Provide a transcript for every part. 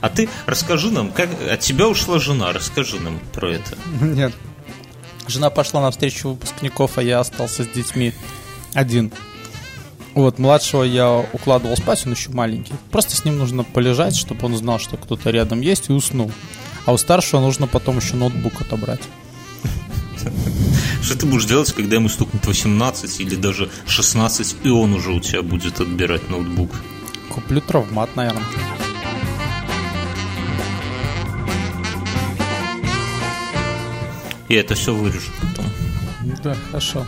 А ты расскажи нам, как от тебя ушла жена, расскажи нам про это. Нет. Жена пошла на встречу выпускников, а я остался с детьми один. Вот, младшего я укладывал спать, он еще маленький. Просто с ним нужно полежать, чтобы он знал, что кто-то рядом есть, и уснул. А у старшего нужно потом еще ноутбук отобрать. Что ты будешь делать, когда ему стукнет 18 или даже 16, и он уже у тебя будет отбирать ноутбук? Куплю травмат, наверное. Я это все вырежу потом. Да, хорошо.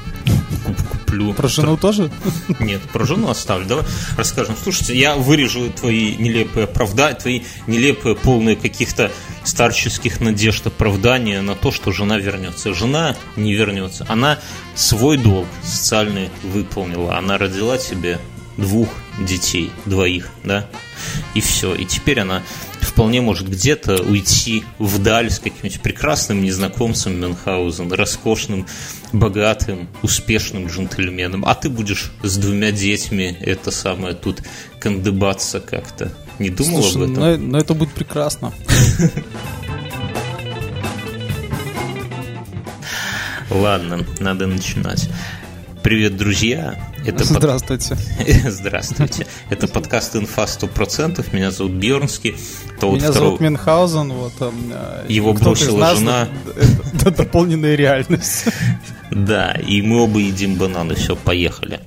Куплю. Про жену тоже? Нет, про жену оставлю. Давай расскажем. Слушайте, я вырежу твои нелепые оправдания, твои нелепые, полные каких-то старческих надежд оправдания на то, что жена вернется. Жена не вернется. Она свой долг социальный выполнила. Она родила тебе двух детей, двоих, да, и все. И теперь она вполне может где-то уйти вдаль с каким-нибудь прекрасным незнакомцем Мюнхгаузен, роскошным, богатым, успешным джентльменом, а ты будешь с двумя детьми это самое тут кандыбаться как-то. Не думал Слушай, об этом? Но, но это будет прекрасно. Ладно, надо начинать. Привет, друзья! Это Здравствуйте. Под... Здравствуйте. Это подкаст «Инфа 100%». Меня зовут Бьернский. То Меня вот второй... зовут Мюнхгаузен. Вот, э, Его бросила жена. Это дополненная реальность. Да, и мы оба едим бананы. Все, поехали.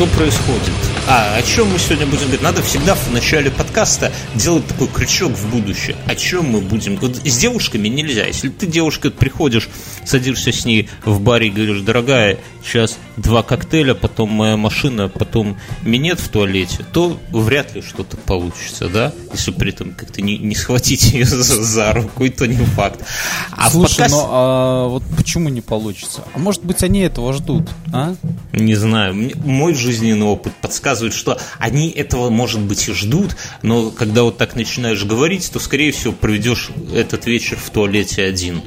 Что происходит? А о чем мы сегодня будем говорить? Надо всегда в начале подкаста делать такой крючок в будущее. О чем мы будем? Вот с девушками нельзя. Если ты девушка приходишь, садишься с ней в баре и говоришь, дорогая, сейчас два коктейля, потом моя машина, потом минет в туалете, то вряд ли что-то получится, да? Если при этом как-то не, не схватить ее за, за руку, и то не факт. А Слушай, подкасте... ну а вот почему не получится? А может быть они этого ждут, а? Не знаю. Мой жизненный опыт подсказывает, что они этого, может быть, и ждут, но когда вот так начинаешь говорить, то, скорее всего, проведешь этот вечер в туалете один.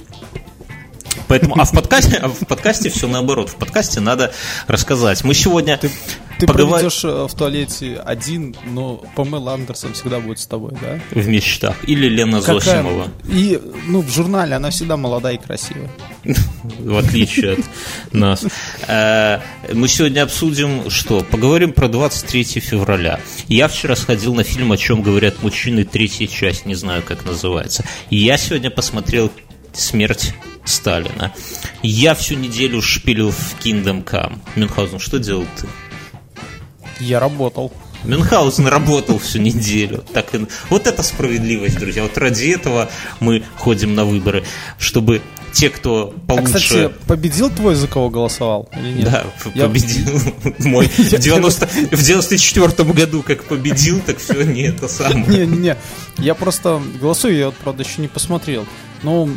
Поэтому, а в подкасте, а в подкасте все наоборот. В подкасте надо рассказать. Мы сегодня ты, ты поговор... проведешь э, в туалете один, но Памела Андерсон всегда будет с тобой, да? В мечтах. Или Лена Какая... Зосимова. И, ну, в журнале она всегда молодая и красивая. В отличие от нас. Э, мы сегодня обсудим, что? Поговорим про 23 февраля. Я вчера сходил на фильм «О чем говорят мужчины», третья часть, не знаю, как называется. Я сегодня посмотрел «Смерть Сталина. Я всю неделю шпилил в Kingdom Come. Мюнхгаузен, что делал ты? Я работал. Мюнхгаузен работал всю неделю. Так и... Вот это справедливость, друзья. Вот ради этого мы ходим на выборы, чтобы те, кто а, получше... А, кстати, победил твой, за кого голосовал? Или нет? Да, Я... победил мой. В, 90... в 94 году как победил, так все не это самое. Не-не-не, я просто голосую, я, правда, еще не посмотрел. Ну,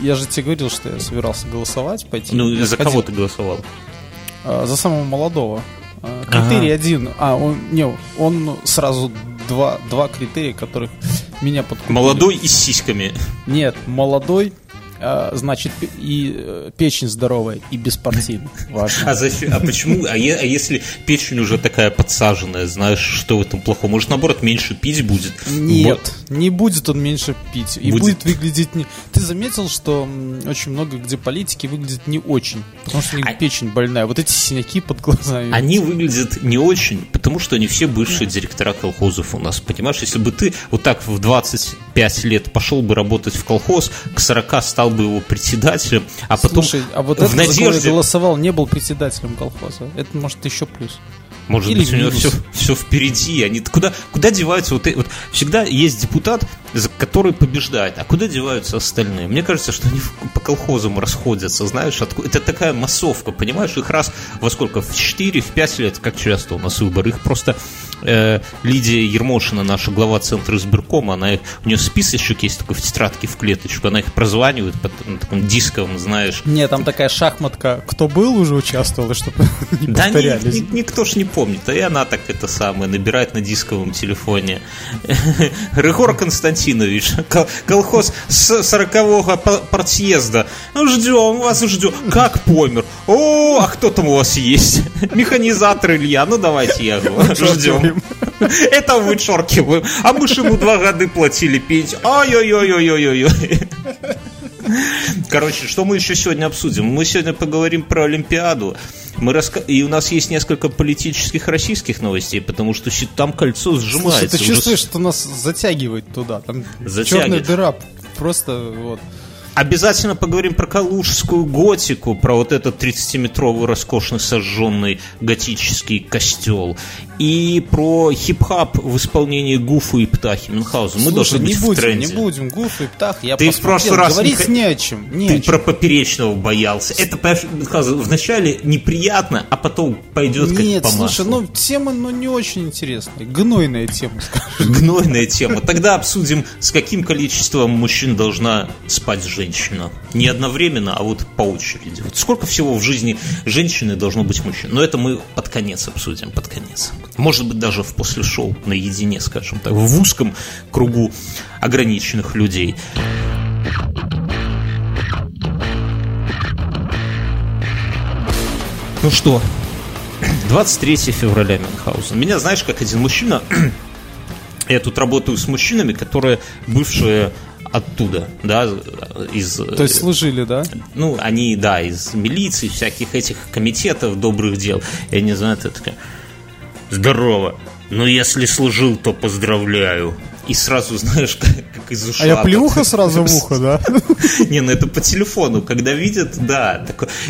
я же тебе говорил, что я собирался голосовать, пойти. Ну, за кого ты голосовал? А, за самого молодого. Критерий ага. один. А, он, не, он сразу два, два критерия, которых меня подкупили. Молодой и с сиськами. Нет, молодой значит, и э, печень здоровая, и беспартийная. Важно. А, зачем, а почему? А, е, а если печень уже такая подсаженная, знаешь, что в этом плохо? Может, наоборот, меньше пить будет? Нет, Бо... не будет он меньше пить. И будет, будет выглядеть не... Ты заметил, что очень много где политики выглядят не очень, потому что у них а... печень больная. Вот эти синяки под глазами. Они выглядят не очень, потому что они все бывшие директора колхозов у нас, понимаешь? Если бы ты вот так в 25 лет пошел бы работать в колхоз, к 40 стал бы его председателем, а потом Слушай, а вот в надежде... голосовал, не был председателем колхоза. Это может еще плюс. Может Или быть, у него все, все впереди. Они куда, куда деваются? Вот, вот всегда есть депутат, который побеждает. А куда деваются остальные? Мне кажется, что они по колхозам расходятся, знаешь, откуда, это такая массовка, понимаешь? Их раз во сколько? В 4, в 5 лет, как часто у нас выборы. Их просто э, Лидия Ермошина, наша глава Центра избиркома, она их, у нее списочек есть такой в тетрадке в клеточку, она их прозванивает по на таком дисковом, знаешь. Нет, там такая шахматка, кто был уже участвовал, и чтобы не да повторялись. Ни, ни, никто ж не помнит, а и она так это самое, набирает на дисковом телефоне. Рыгор Константинович, колхоз с 40-го партсъезда. Ну, ждем, вас ждем. Как помер? О, а кто там у вас есть? Механизатор Илья, ну давайте я его ждем. Это вычеркиваем. А мы же ему два года платили пенсию. Ой-ой-ой-ой-ой-ой. Короче, что мы еще сегодня обсудим? Мы сегодня поговорим про Олимпиаду. Мы раска... И у нас есть несколько политических российских новостей, потому что там кольцо сжимается. Слушай, ты чувствуешь, что нас затягивает туда? Там затягивает. черная дыра. Просто вот. Обязательно поговорим про калужскую готику, про вот этот 30-метровый роскошно сожженный готический костел. И про хип-хап в исполнении Гуфа и Птахи Мюнхгаузен. Мы должны быть не будем, в тренде. не будем. Гуфа и Птахи. Я Ты в прошлый раз... Говорить не, не о чем. Не Ты о чем. про Поперечного боялся. Это, Мюнхгаузен, вначале неприятно, а потом пойдет Нет, как маслу. слушай, ну тема ну, не очень интересная. Гнойная тема, скажем. Гнойная тема. Тогда обсудим, с каким количеством мужчин должна спать женщина. Не одновременно, а вот по очереди. Вот сколько всего в жизни женщины должно быть мужчин. Но это мы под конец обсудим, под конец. Может быть, даже в после шоу наедине, скажем так, в узком кругу ограниченных людей. Ну что, 23 февраля Мюнхгаузен. Меня знаешь, как один мужчина, я тут работаю с мужчинами, которые бывшие оттуда, да, из... То есть служили, да? Ну, они, да, из милиции, всяких этих комитетов добрых дел. Я не знаю, это такая... Здорово. Но если служил, то поздравляю. И сразу, знаешь, как, как из ушла. А я плюха сразу в ухо, да? Не, ну это по телефону. Когда видят, да.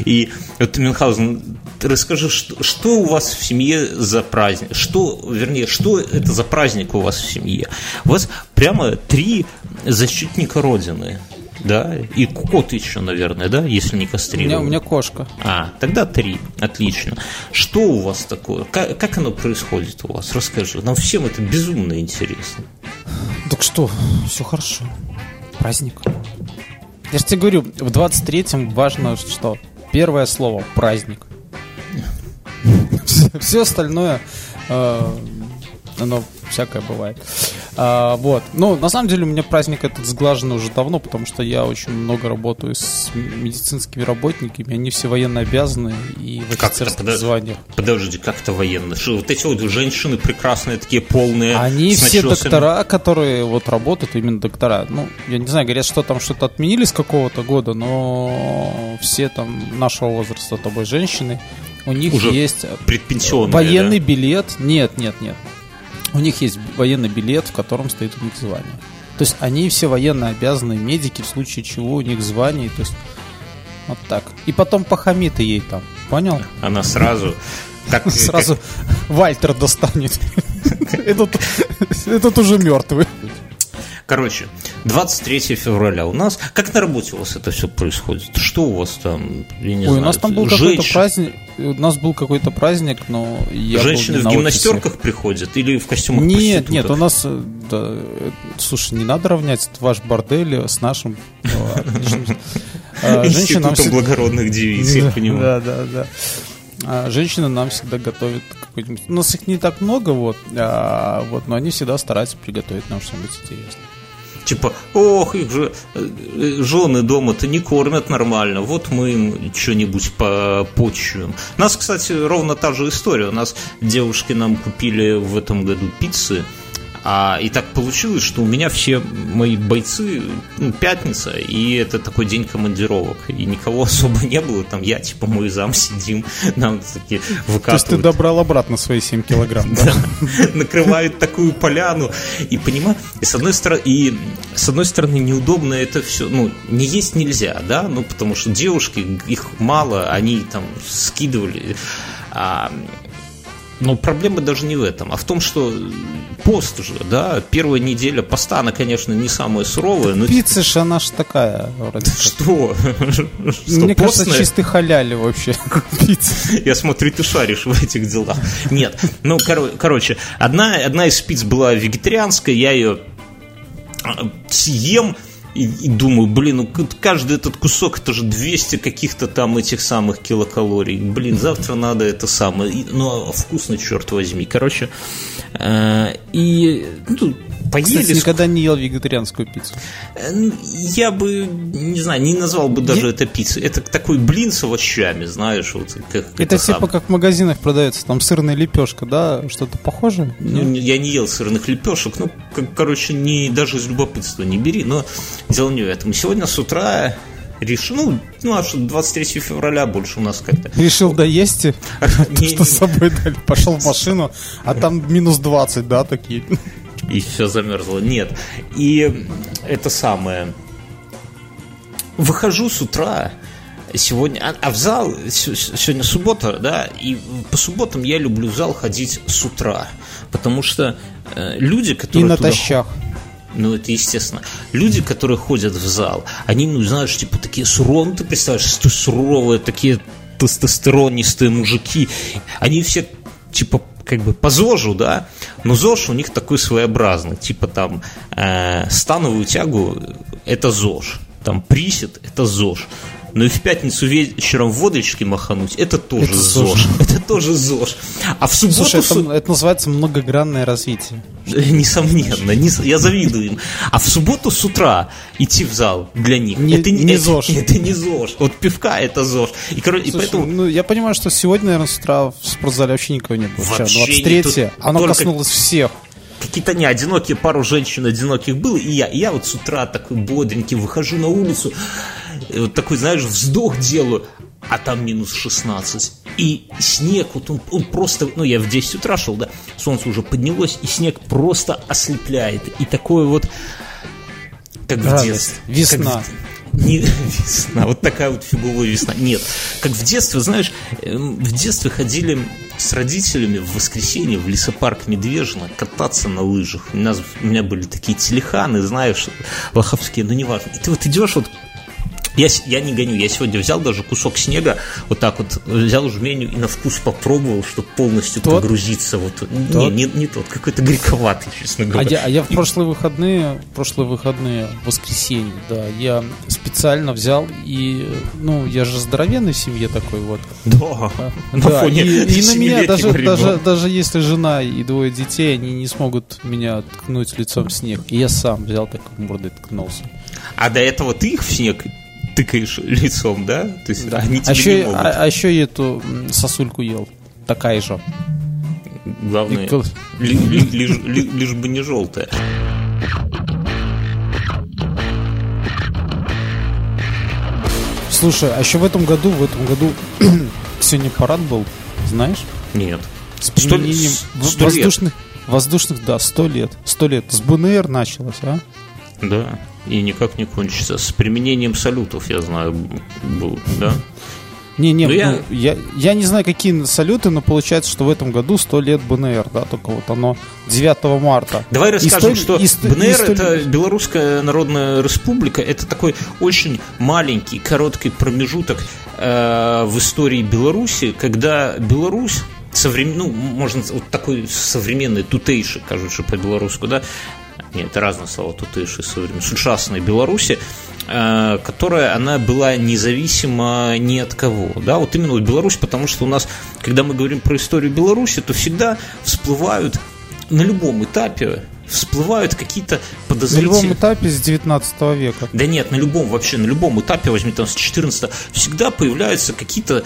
И вот Мюнхгаузен, расскажи, что, что у вас в семье за праздник? Что, вернее, что это за праздник у вас в семье? У вас прямо три защитника Родины да, и кот еще, наверное, да, если не кастрирован. У меня, у меня кошка. А, тогда три, отлично. Что у вас такое? Как, как оно происходит у вас? Расскажи. Нам всем это безумно интересно. Так что, все хорошо. Праздник. Я же тебе говорю, в 23-м важно что? Первое слово – праздник. Все остальное, э, оно всякое бывает. А, вот. Ну, на самом деле, у меня праздник этот сглажен уже давно, потому что я очень много работаю с медицинскими работниками, они все военно обязаны и в офицерских Подож... званиях. Подожди, как это военно? Что, вот эти вот женщины прекрасные, такие полные. Они все доктора, которые вот работают, именно доктора. Ну, я не знаю, говорят, что там что-то отменили с какого-то года, но все там нашего возраста тобой женщины, у них Уже есть военный да? билет. Нет, нет, нет у них есть военный билет, в котором стоит у них звание. То есть они все военно обязанные медики, в случае чего у них звание. То есть вот так. И потом похамит ей там. Понял? Она сразу... Как, сразу. Вальтер достанет. этот уже мертвый. Короче, 23 февраля у нас. Как на работе у вас это все происходит? Что у вас там? Я не Ой, знаю, у нас там был какой-то праздник. У нас был какой-то праздник, но я Женщины в гимнастерках приходят или в костюмах Нет, нет, у нас... Э, да, э, слушай, не надо равнять ваш бордель с нашим. А, Институтом благородных девиц, я понимаю. Да, да, да. А женщины нам всегда готовят какой-нибудь... У нас их не так много, вот, а, вот, но они всегда стараются приготовить нам что-нибудь интересное. Типа, ох, их же э, жены дома-то не кормят нормально, вот мы им что-нибудь почуем. У нас, кстати, ровно та же история. У нас девушки нам купили в этом году пиццы, а, и так получилось, что у меня все мои бойцы, ну, пятница, и это такой день командировок. И никого особо не было. Там я, типа, мой зам сидим, нам такие выкатывают. То есть ты добрал обратно свои 7 килограмм, да? Накрывают такую поляну. И понимаю, и с одной стороны, и с одной стороны неудобно это все, ну, не есть нельзя, да, ну, потому что девушки, их мало, они там скидывали. А, но проблема даже не в этом, а в том, что пост же, да, первая неделя поста, она, конечно, не самая суровая. Но... Пицца же она ж такая. Вроде что? Мне кажется, чистый халяли вообще. Пицца. Я смотрю, ты шаришь в этих делах. Нет, ну, короче, одна, одна из пиц была вегетарианская, я ее съем, и, и думаю, блин, ну каждый этот кусок, это же 200 каких-то там этих самых килокалорий. Блин, завтра надо это самое. И, ну, а вкусно, черт возьми. Короче, э, и ну, поели. Кстати, никогда не ел вегетарианскую пиццу. Я бы, не знаю, не назвал бы даже я... это пиццей. Это такой блин с овощами, знаешь. Вот, как, это, это типа сам. как в магазинах продается, там сырная лепешка, да? Что-то похожее? Ну, я не ел сырных лепешек. Ну, как, короче, не, даже из любопытства не бери. Но дело не в этом. Сегодня с утра решил, ну, ну, а что 23 февраля больше у нас как-то. Решил доесть, что с собой дали. Пошел в машину, а там минус 20, да, такие. И все замерзло. Нет. И это самое. Выхожу с утра, сегодня, а, а в зал, сегодня суббота, да, и по субботам я люблю в зал ходить с утра, потому что э, люди, которые... И натощак. Ну, это естественно. Люди, которые ходят в зал, они, ну, знаешь, типа такие суровые, ну, ты представляешь, суровые, такие тестостеронистые мужики. Они все, типа, как бы по ЗОЖу, да, но ЗОЖ у них такой своеобразный, типа там э, становую тягу – это ЗОЖ, там присед – это ЗОЖ, но и в пятницу вечером водочки махануть, это тоже это ЗОЖ. Это тоже ЗОЖ. А в субботу... Слушай, это, это называется многогранное развитие. Несомненно, не, я завидую им. А в субботу с утра идти в зал для них, не, это не это, ЗОЖ. Это не ЗОЖ. Вот пивка это ЗОЖ. И, короче, Слушай, и поэтому... ну, я понимаю, что сегодня, наверное, с утра в спортзале вообще никого не было. Вообще 23 оно только... коснулось всех какие-то не одинокие, пару женщин одиноких было, и я, и я вот с утра такой бодренький выхожу на улицу, вот такой, знаешь, вздох делаю, а там минус 16. И снег, вот он, он просто, ну я в 10 утра шел, да, солнце уже поднялось, и снег просто ослепляет. И такое вот, как в детстве. Весна. Как в, не весна, вот такая вот фиговая весна. Нет, как в детстве, знаешь, эм, в детстве ходили с родителями в воскресенье в лесопарк Медвежина кататься на лыжах. У, нас, у меня были такие телеханы, знаешь, лоховские, но неважно. И ты вот идешь вот я, я не гоню, я сегодня взял даже кусок снега, вот так вот взял жменю и на вкус попробовал, чтобы полностью тот? погрузиться. Вот. Тот? Не, не, не тот, какой-то грековатый, честно говоря. А я, а я в прошлые выходные, прошлые выходные, воскресенье, да, я специально взял и, ну, я же здоровенный в семье такой вот. Да, да и, и на меня даже, даже, даже если жена и двое детей, они не смогут меня ткнуть лицом в снег. И я сам взял такой мордой ткнулся. А до этого ты их в снег тыкаешь лицом, да? То есть да. они а еще, не могут. А, а еще эту сосульку ел. Такая же. Главное, ли, ли, лишь, ли, лишь бы не желтая. Слушай, а еще в этом году, в этом году сегодня парад был, знаешь? Нет. С применением сто, воздушных, лет. воздушных, да, сто лет. Сто лет. С БНР началось, а? Да и никак не кончится. С применением салютов, я знаю, был, да? Не, не, ну, я... я, я не знаю, какие салюты, но получается, что в этом году 100 лет БНР, да, только вот оно 9 марта. Давай расскажем, и 100, что и БНР и 100... это Белорусская Народная Республика, это такой очень маленький, короткий промежуток э, в истории Беларуси, когда Беларусь современ... ну, можно вот такой современный тутейший, кажется, по-белорусски, да, нет, это разные слова, тут и современной, сучасной Беларуси, э, которая, она была независима ни от кого. Да, вот именно вот Беларусь, потому что у нас, когда мы говорим про историю Беларуси, то всегда всплывают на любом этапе всплывают какие-то подозрительные... На любом этапе с 19 века. Да нет, на любом вообще, на любом этапе, возьми там с 14 всегда появляются какие-то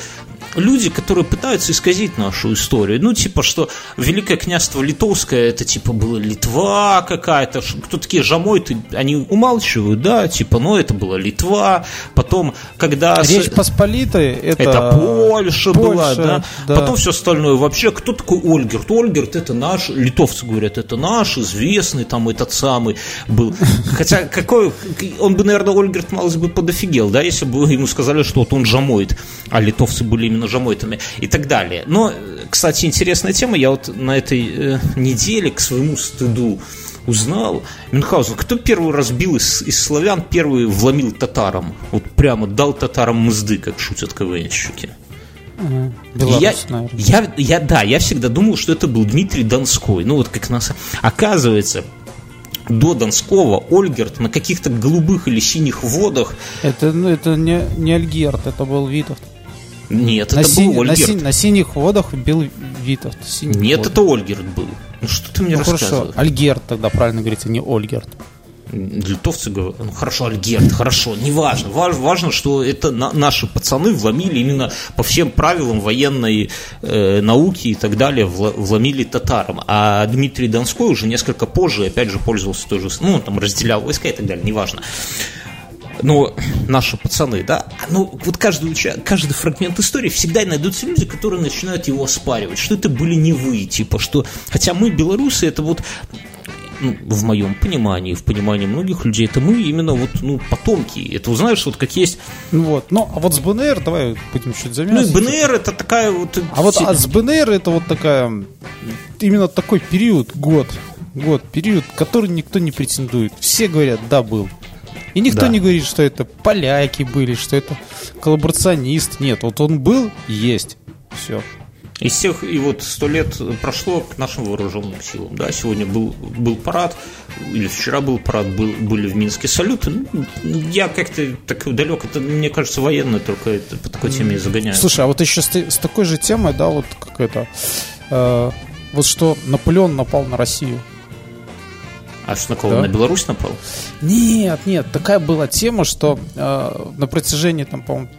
люди, которые пытаются исказить нашу историю. Ну, типа, что Великое княжество Литовское, это, типа, была Литва какая-то. Кто такие жамойты, они умалчивают, да, типа, ну, это была Литва. Потом, когда... Речь Посполитой, это... Это Польша, Польша была, да? да. Потом все остальное. Вообще, кто такой Ольгерт? Ольгерт это наш, литовцы говорят, это наш известный там этот самый был. Хотя, какой... Он бы, наверное, Ольгерт малость бы подофигел, да, если бы ему сказали, что вот он жамоид, а литовцы были именно ножомойтами и так далее. Но, кстати, интересная тема. Я вот на этой э, неделе к своему стыду узнал. Мюнхгаузен, кто первый разбил из, из славян, первый вломил татарам? Вот прямо дал татарам мзды, как шутят КВНщики. Белорус, я, я, я, да, я всегда думал, что это был Дмитрий Донской. Ну вот как нас... Оказывается, до Донского Ольгерт на каких-то голубых или синих водах. Это, ну, это не, не Альгерт, это был Витовт. Нет, на это синь- был на, Ольгерт. синь- на синих водах бил Витовт. Нет, водах. это Ольгерт был. Ну что ты мне Ну хорошо, рассказываешь? Альгерт тогда правильно говорится, не Ольгерт. Литовцы говорят, ну хорошо, Альгерт, хорошо, неважно. Важ- важно, что это на- наши пацаны вломили именно по всем правилам военной э, науки и так далее, вломили татарам. А Дмитрий Донской уже несколько позже, опять же, пользовался той же, ну, он там разделял войска и так далее, неважно. Но наши пацаны, да, ну вот каждый, каждый фрагмент истории всегда найдутся люди, которые начинают его оспаривать, что это были не вы, типа, что, хотя мы, белорусы, это вот ну, в моем понимании, в понимании многих людей, это мы именно вот, ну, потомки. Это, знаешь, вот как есть... Ну вот, ну а вот с БНР, давай будем чуть Ну, и. БНР это такая вот... А вот а с БНР это вот такая, именно такой период, год, год, период, который никто не претендует. Все говорят, да, был. И никто Да. не говорит, что это поляки были, что это коллаборационист. Нет, вот он был, есть. Все. Из тех, и вот сто лет прошло к нашим вооруженным силам, да, сегодня был, был парад, или вчера был парад, был, были в Минске салюты, Ну, я как-то так далек, это, мне кажется, военные только это, по такой теме и загоняют. Слушай, а вот еще с, с такой же темой, да, вот как это, э, вот что Наполеон напал на Россию. А что на кого, да. на Беларусь напал? Нет, нет, такая была тема, что э, на протяжении, там, по-моему,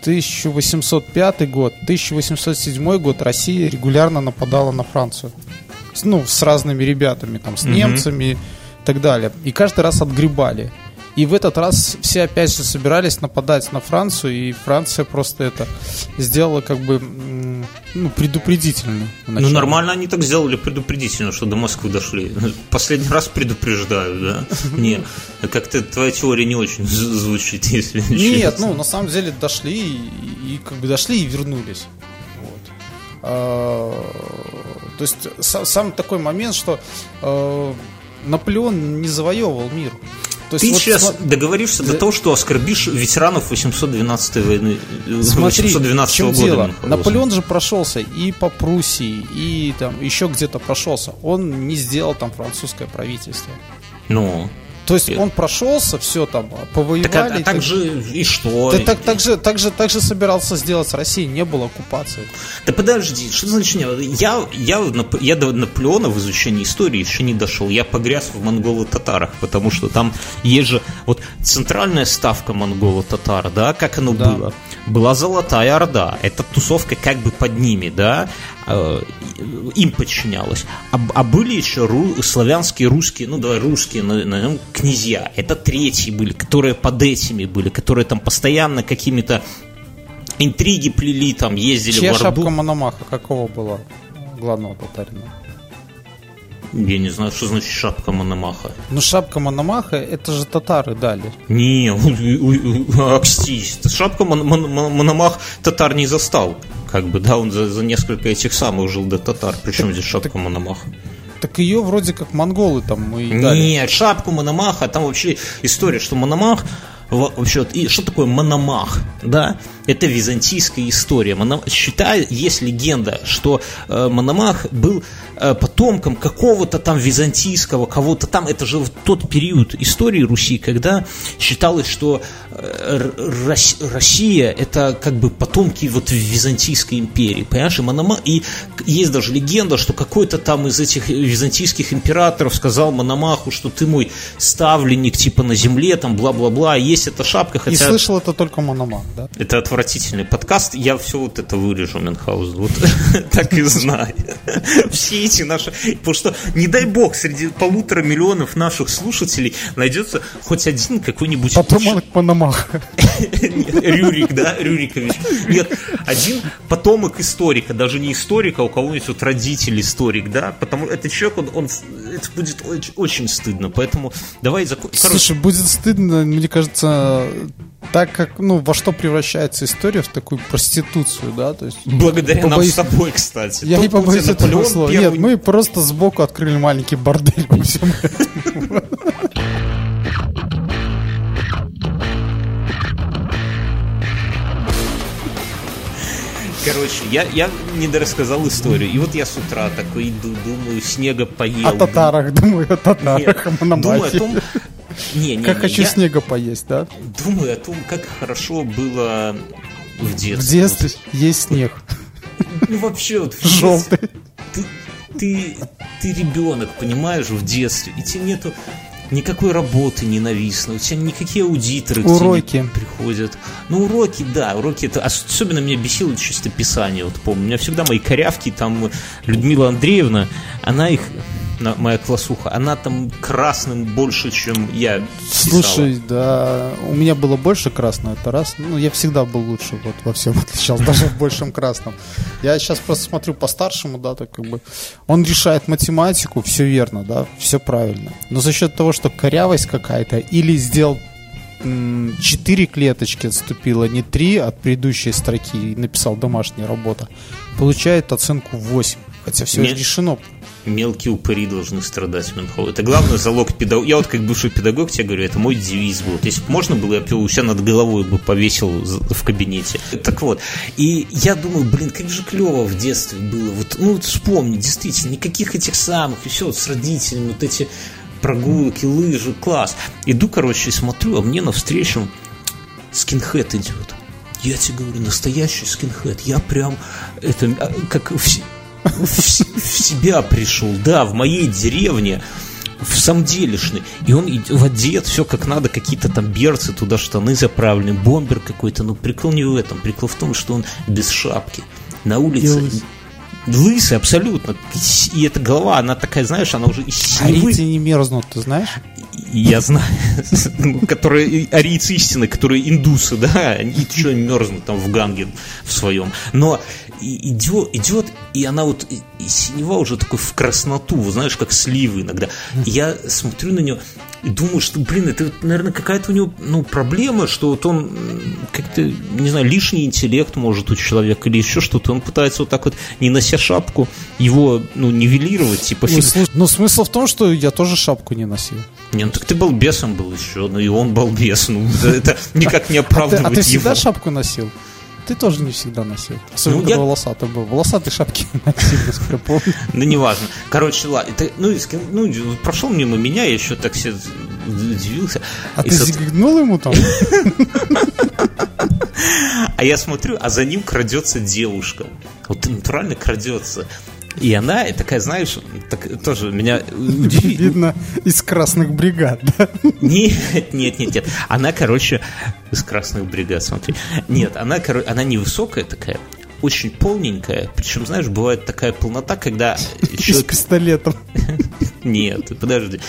1805 год, 1807 год Россия регулярно нападала на Францию. Ну, с разными ребятами, там, с немцами и так далее. И каждый раз отгребали. И в этот раз все опять же собирались нападать на Францию, и Франция просто это сделала как бы ну, предупредительно. Ну, нормально они так сделали предупредительно, что до Москвы дошли. Последний раз предупреждаю, да? Не, как-то твоя теория не очень звучит, если Нет, ну на самом деле дошли и, как бы дошли и вернулись. А, то есть са- сам такой момент, что э, Наполеон не завоевывал мир. То есть Ты вот сейчас сма- договоришься до Да. того, что оскорбишь ветеранов 812 войны, э, Смотри, 812 в чем года. дело? Наполеон же прошелся и по Пруссии, и там еще где-то прошелся. Он не сделал там французское правительство. Ну, То есть он прошелся, все там, повоевали. так, а, а и так так- же и что? Да так, так, же, так, же, так же собирался сделать с Россией, не было оккупации. Да подожди, что значит не? Я, я, я до Наполеона в изучении истории еще не дошел. Я погряз в монголо-татарах, потому что там есть же вот центральная ставка монголо-татар, да, как оно Да. было. Была Золотая Орда, эта тусовка как бы под ними, да, э, им подчинялась. А, а были еще ру- славянские, русские, ну давай русские, на- князья. Это третьи были, которые под этими были, которые там постоянно какими-то интриги плели, там ездили Чья в Орду. шапка Мономаха какого была главного татарина? Я не знаю, что значит шапка Мономаха. Ну, шапка Мономаха, это же татары дали. Не, акстись. Шапка Мон- Мон- Мон- Мономах татар не застал. Как бы, да, он за, за несколько этих самых жил до татар. Причем здесь шапка Мономаха? Так ее вроде как монголы там и дали. Нет, шапку Мономаха, там вообще история, что Мономах вот, и что такое Мономах, да? Это византийская история. Моно- Считаю, есть легенда, что э, Мономах был э, потомком какого-то там византийского, кого-то там. Это же в тот период истории Руси, когда считалось, что э, Россия это как бы потомки вот Византийской империи, понимаешь? И, Мономах, и есть даже легенда, что какой-то там из этих византийских императоров сказал Мономаху, что ты мой ставленник типа на земле, там бла-бла-бла, есть эта шапка, И хотя... слышал это только Мономах, да? Это отвратительный подкаст. Я все вот это вырежу, Мюнхгаузен. Вот так и знаю. Все эти наши... Потому что, не дай бог, среди полутора миллионов наших слушателей найдется хоть один какой-нибудь... Потомок Мономаха. Рюрик, да, Рюрикович. Нет, один потомок историка, даже не историка, а у кого-нибудь вот родитель историк, да, потому этот человек, он, он- это будет очень, очень стыдно, поэтому давай закон... Слушай, будет стыдно, мне кажется, так как, ну, во что превращается история в такую проституцию, да, то есть... благодаря нам побоюсь- с тобой, кстати. Я Тот не побоюсь этого слова. первый- Нет, мы просто сбоку открыли маленький бордель во всем этом. Короче, я, я не дорассказал историю. И вот я с утра такой иду, думаю, снега поел. О татарах, думаю, о татарах, Нет, думаю о том... Не, не, Как не, хочу я снега поесть, да? думаю о том, как хорошо было в детстве. В детстве есть снег. Ну, вообще, вот Желтый. ты, ты, ты ребенок, понимаешь, в детстве, и тебе нету никакой работы ненавистной, у тебя никакие аудиторы к тебе Уроки. не приходят. Ну, уроки, да, уроки, это особенно меня бесило чистописание, вот помню. У меня всегда мои корявки, там Людмила Андреевна, она их, моя классуха, она там красным больше, чем я писала. Слушай, да, у меня было больше красного, это раз. Ну, я всегда был лучше вот во всем отличался, даже в большем красном. Я сейчас просто смотрю по старшему, да, так как бы он решает математику, все верно, да, все правильно. Но за счет того, что корявость какая-то или сделал м, четыре клеточки отступило, не три от предыдущей строки и написал домашняя работа, получает оценку 8. Хотя все Мне- решено. Мелкие упыри должны страдать, Мюнхгаузен. Это главный залог педагога. Я вот как бывший педагог тебе говорю, это мой девиз был. Если бы можно было, я бы у себя над головой бы повесил в кабинете. Так вот. И я думаю, блин, как же клево в детстве было. Вот, ну, вот вспомни, действительно, никаких этих самых, и все, вот с родителями, вот эти прогулки, лыжи, класс. Иду, короче, и смотрю, а мне навстречу скинхед идет. Я тебе говорю, настоящий скинхед. Я прям, это, а, как в, себя пришел, да, в моей деревне, в самом делешный. И он и- в одет, все как надо, какие-то там берцы, туда штаны заправлены, бомбер какой-то. Но прикол не в этом, прикол в том, что он без шапки. На улице... лысый. Лысый, абсолютно. И эта голова, она такая, знаешь, она уже из синевы. Арийцы не мерзнут, ты знаешь? Я знаю, ну, которые арийцы истины, которые индусы, да, они что мерзнут там в Ганге в своем. Но и- идет, идет, и она вот и, и синева уже такой в красноту, вот знаешь, как сливы иногда. И я смотрю на нее и думаю, что, блин, это, наверное, какая-то у него ну, проблема, что вот он как-то, не знаю, лишний интеллект может у человека или еще что-то. Он пытается вот так вот, не нося шапку, его, ну, нивелировать, типа, Ну, слушай, ну, смысл в том, что я тоже шапку не носил. не, ну так ты балбесом был еще, ну и он балбес, ну это никак не А оправдывает а ты всегда его. шапку носил? Ты тоже не всегда носил. Особенно, Ну, когда я- волосатый был. Волосатый шапки носил, насколько помню. Ну неважно. Короче, ладно, ну, ну, прошел мимо меня, я еще так все удивился. А ты зигнул ему там? а я смотрю, а за ним крадется девушка. Вот натурально крадется. И она такая, знаешь, так, тоже меня удивила. Видно, из красных бригад, да? Нет, нет, нет, нет. Она, короче, из красных бригад, смотри. Нет, она, короче, она невысокая такая, очень полненькая. Причем, знаешь, бывает такая полнота, когда И с человек... пистолетом. Нет, подожди.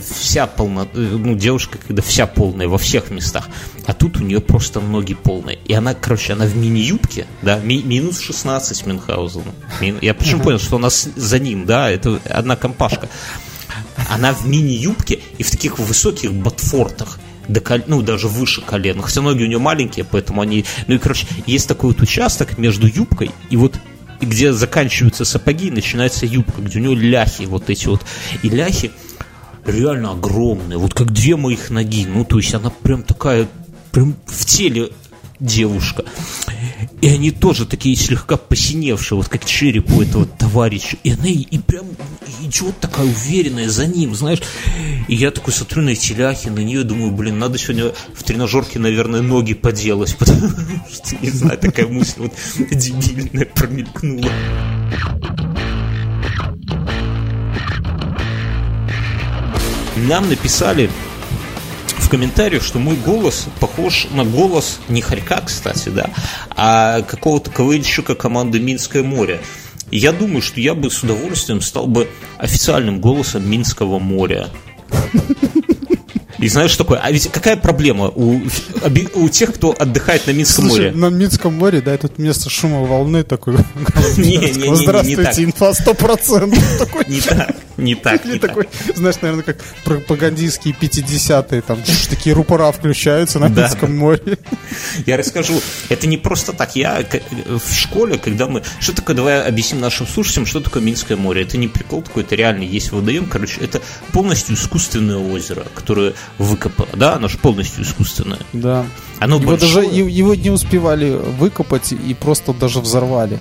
Вся полнота... Ну, девушка, когда вся полная во всех местах. А тут у нее просто ноги полные. И она, короче, она в мини-юбке, да, ми- минус 16 Мюнхгаузену. Мин- Я почему понял, что она с- за ним, да, это одна компашка. Она в мини-юбке и в таких высоких ботфортах. До кол- ну, даже выше колена. Хотя ноги у нее маленькие, поэтому они... Ну и, короче, есть такой вот участок между юбкой и вот где заканчиваются сапоги, начинается юбка, где у нее ляхи вот эти вот. И ляхи реально огромные, вот как две моих ноги. Ну, то есть она прям такая, прям в теле девушка. И они тоже такие слегка посиневшие, вот как череп у этого товарища. И она и, и прям идет такая уверенная за ним, знаешь. И я такой смотрю на эти ляхи, на нее, думаю, блин, надо сегодня в тренажерке, наверное, ноги поделать, потому что, не знаю, такая мысль вот дебильная промелькнула. Нам написали в комментариях, что мой голос похож на голос не Харька, кстати, да, а какого-то КВНщика команды Минское море. Я думаю, что я бы с удовольствием стал бы официальным голосом Минского моря. И знаешь, что такое? А ведь какая проблема у, у тех, кто отдыхает на Минском Слушай, море? на Минском море, да, тут вместо шума волны такой. Не, не, не, Здравствуйте, инфа 100%. Такой Не так, не так, не так. такой, знаешь, наверное, как пропагандистские 50-е, там такие рупора включаются на. Минском море. Я расскажу. Это не просто так. Я в школе, когда мы... Что такое, давай объясним нашим слушателям, что такое Минское море. Это не прикол такой, это реально есть водоем. Короче, это полностью искусственное озеро, которое выкопало, да, оно же полностью искусственное. Да. Оно его большое. даже его не успевали выкопать и просто даже взорвали.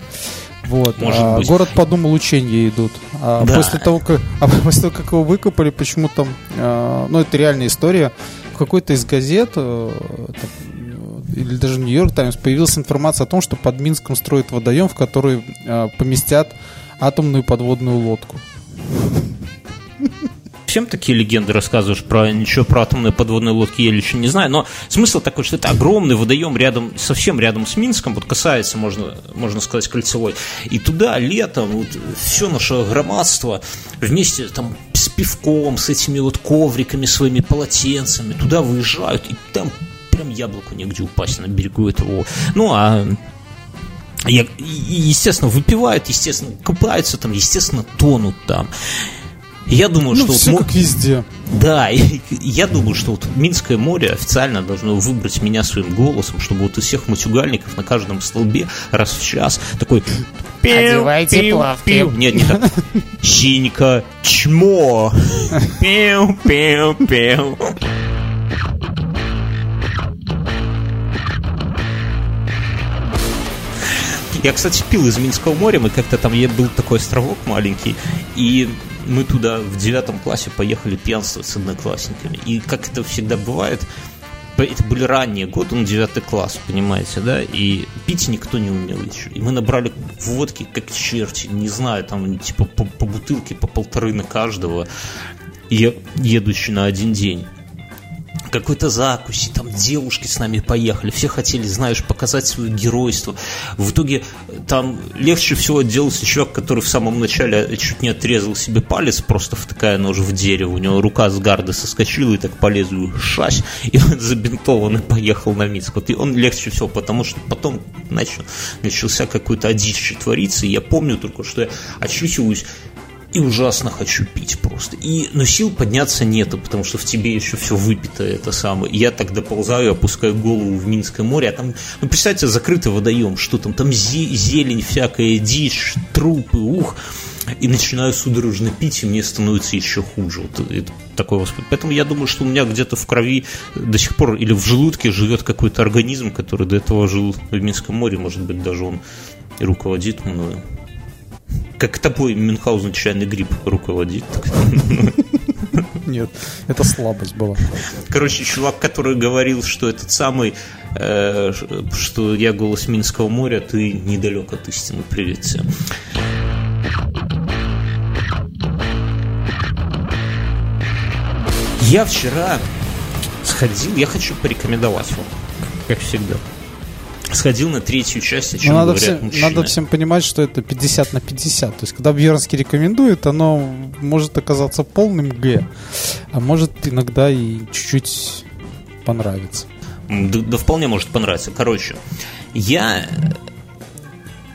Вот. Может а, быть. город подумал, учения идут. А Да. после того, как, а после того, как его выкопали, почему-то, а, ну это реальная история, в какой-то из газет, э, там, или даже Нью-Йорк Таймс, появилась информация о том, что под Минском строят водоем, в который э, поместят атомную подводную лодку. Всем такие легенды рассказываешь про ничего про атомные подводные лодки я лично не знаю, но смысл такой, что это огромный водоем рядом, совсем рядом с Минском, вот касается, можно, можно сказать, кольцевой. И туда летом вот, все наше громадство вместе там с пивком, с этими вот ковриками, своими полотенцами, туда выезжают, и там прям яблоку негде упасть на берегу этого. Ну, а естественно, выпивают, естественно, купаются там, естественно, тонут там. Я думаю, Ну, что вот все мо- как везде. да, я думаю, что вот Минское море официально должно выбрать меня своим голосом, чтобы вот из всех матюгальников на каждом столбе раз в час такой... Одевайте плавки. Нет, не так. Синька, чмо. Пиу, пиу, пиу. Я, кстати, пил из Минского моря, мы как-то там, я был такой островок маленький, и мы туда в девятом классе поехали пьянствовать с одноклассниками. И как это всегда бывает, это были ранние годы, ну, девятый класс, понимаете, да, и пить никто не умел еще. И мы набрали водки, как черти, не знаю, там, типа, по, по бутылке, по полторы на каждого, е- едущий на один день какой-то закуси, там девушки с нами поехали, все хотели, знаешь, показать свое геройство. В итоге э, там легче всего отделался чувак, который в самом начале чуть не отрезал себе палец, просто втыкая нож в дерево, у него рука с гарды соскочила и так по лезвию шась, и он забинтованный поехал на Минск. Вот и он легче всего, потому что потом начал, начался какой-то одичь твориться, и я помню только, что я очухиваюсь и ужасно хочу пить просто. И, но сил подняться нету, потому что в тебе еще все выпито это самое. Я так доползаю, опускаю голову в Минское море, а там, ну, представьте, закрытый водоем, что там, там зе- зелень всякая, дичь, трупы, ух. И начинаю судорожно пить, и мне становится еще хуже. Вот это такое восприятие. Поэтому я думаю, что у меня где-то в крови до сих пор или в желудке живет какой-то организм, который до этого жил в Минском море, может быть, даже он и руководит мною. Как тобой Мюнхгаузен чайный гриб руководит. Нет, это слабость была. Короче, чувак, который говорил, что этот самый, э, что я голос Минского моря, ты недалек от истины. Привет всем. Я вчера сходил, я хочу порекомендовать вам, как всегда. Сходил на третью часть, о чем Но надо, говорят всем, мужчины. надо всем понимать, что это 50 на 50. То есть, когда Бьернский рекомендует, оно может оказаться полным Г, а может иногда и чуть-чуть понравится. М, Да, да вполне может понравиться. Короче, я...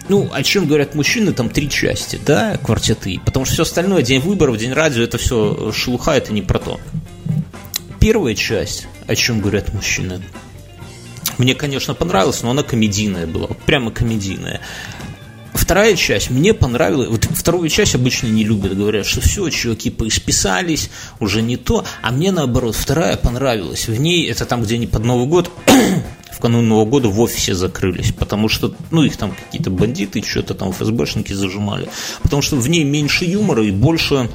Ну, о чем говорят мужчины, там три части, да, квартеты. Потому что все остальное, день выборов, день радио, это все шелуха, это не про то. Первая часть, о чем говорят мужчины, мне, конечно, понравилась, но она комедийная была, прямо комедийная. Вторая часть мне понравилась. Вот вторую часть обычно не любят, говорят, что все, чуваки поисписались, уже не то. А мне наоборот, вторая понравилась. В ней, это там, где они под Новый год, в канун Нового года в офисе закрылись, потому что, ну, их там какие-то бандиты, что-то там ФСБшники зажимали. Потому что в ней меньше юмора и больше,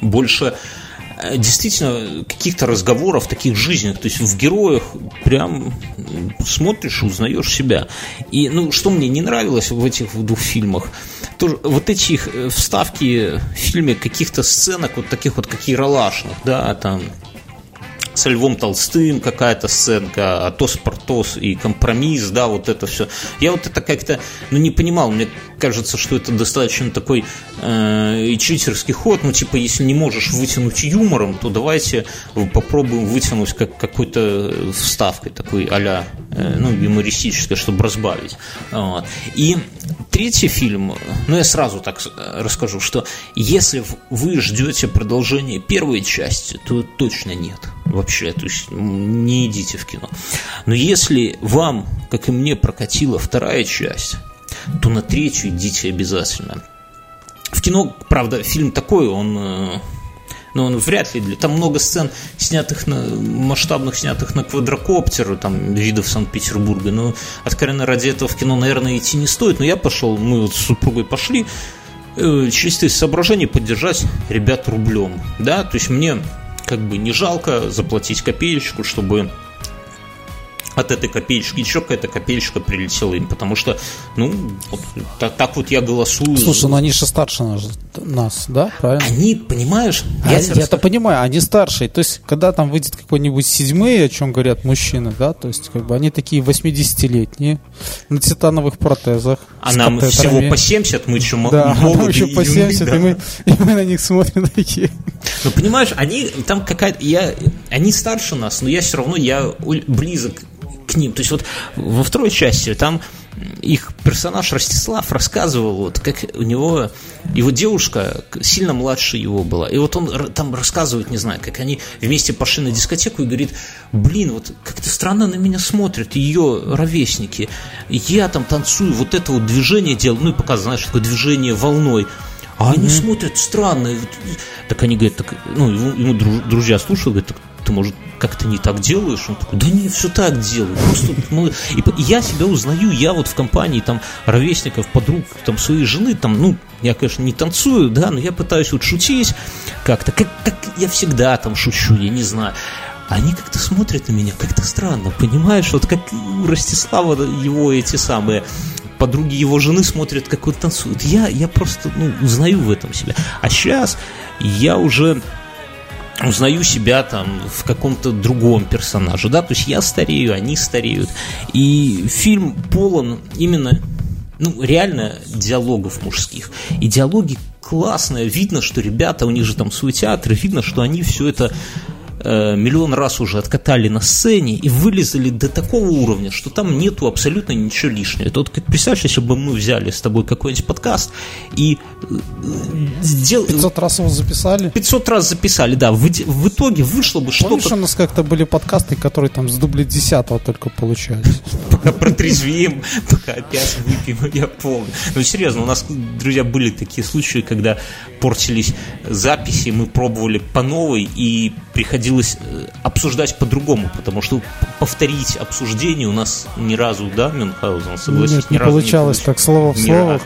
больше действительно каких-то разговоров таких жизненных, то есть в героях прям смотришь узнаешь себя. И ну что мне не нравилось в этих двух фильмах, то вот эти их э, вставки в фильме каких-то сценок вот таких вот как яролашных, да, там со Львом Толстым какая-то сценка, Атос Портос и компромисс, да, вот это все. Я вот это как-то, ну, не понимал, мне кажется, что это достаточно такой э, читерский ход, ну, типа, если не можешь вытянуть юмором, то давайте попробуем вытянуть как какой-то вставкой такой а ну, юмористической, чтобы разбавить. Вот. И третий фильм, ну, я сразу так э, расскажу, что если вы ждете продолжения первой части, то точно нет вообще, то есть не идите в кино. Но если вам, как и мне, прокатила вторая часть, то на третью идите обязательно. В кино, правда, фильм такой, он, э, но он вряд ли. Там много сцен, снятых на... масштабных, снятых на квадрокоптер, там, видов Санкт-Петербурга, но откровенно ради этого в кино, наверное, идти не стоит, но я пошел, мы вот с супругой пошли, э, чистые соображения поддержать ребят рублем, да, то есть мне как бы не жалко заплатить копеечку, чтобы от этой копеечки еще какая-то копеечка прилетела им, потому что, ну, вот, так, так вот я голосую. Слушай, ну они же старше нас, нас да, правильно? Они, понимаешь, А я я, тебе то расскажу. понимаю, они старшие. То есть, когда там выйдет какой-нибудь седьмые, о чем говорят мужчины, да, то есть, как бы они такие 80-летние, на титановых протезах. а нам всего катетерами. по 70, мы еще Да, молоды еще и по юны, 70, да. и, мы, и мы на них смотрим такие. Ну, понимаешь, они там какая-то... Я, они старше нас, но я все равно я близок к ним. То есть вот во второй части там их персонаж Ростислав рассказывал, вот как у него его девушка сильно младше его была. И вот он там рассказывает, не знаю, как они вместе пошли на дискотеку и говорит, блин, вот как-то странно на меня смотрят ее ровесники. Я там танцую, вот это вот движение делаю, ну и показывает, знаешь, такое движение волной. А они смотрят странно. Так они говорят, так, ну, ему, ему дру- друзья слушают, говорят, так ты, может, как-то не так делаешь? Он такой, да не, все так делаю. Просто, по- и я себя узнаю, я вот в компании там ровесников, подруг, там своей жены, там, ну, я, конечно, не танцую, да, но я пытаюсь вот шутить как-то, как, как я всегда там шучу, я не знаю. Они как-то смотрят на меня как-то странно, понимаешь? Вот как у Ростислава его эти самые подруги его жены смотрят, как он танцует. Я, я просто ну, узнаю в этом себя. А сейчас я уже узнаю себя там в каком-то другом персонаже, да, то есть я старею, они стареют, и фильм полон именно, ну, реально диалогов мужских, и диалоги классные, видно, что ребята, у них же там свой театр, видно, что они все это миллион раз уже откатали на сцене и вылезали до такого уровня, что там нету абсолютно ничего лишнего. Это вот как представь, если бы мы взяли с тобой какой-нибудь подкаст и сделали... 500 раз его записали. 500 раз записали, да. В, в итоге вышло бы Помнишь, что-то у нас как-то были подкасты, которые там с дубля 10 только получались? пока протрезвеем, пока опять выпьем, я помню. Ну, серьезно, у нас, друзья, были такие случаи, когда портились записи, мы пробовали по новой, и приходилось э, обсуждать по-другому, потому что повторить обсуждение у нас ни разу, да, Мюнхгаузен, согласись, Нет, ни не разу получалось так слово в слово.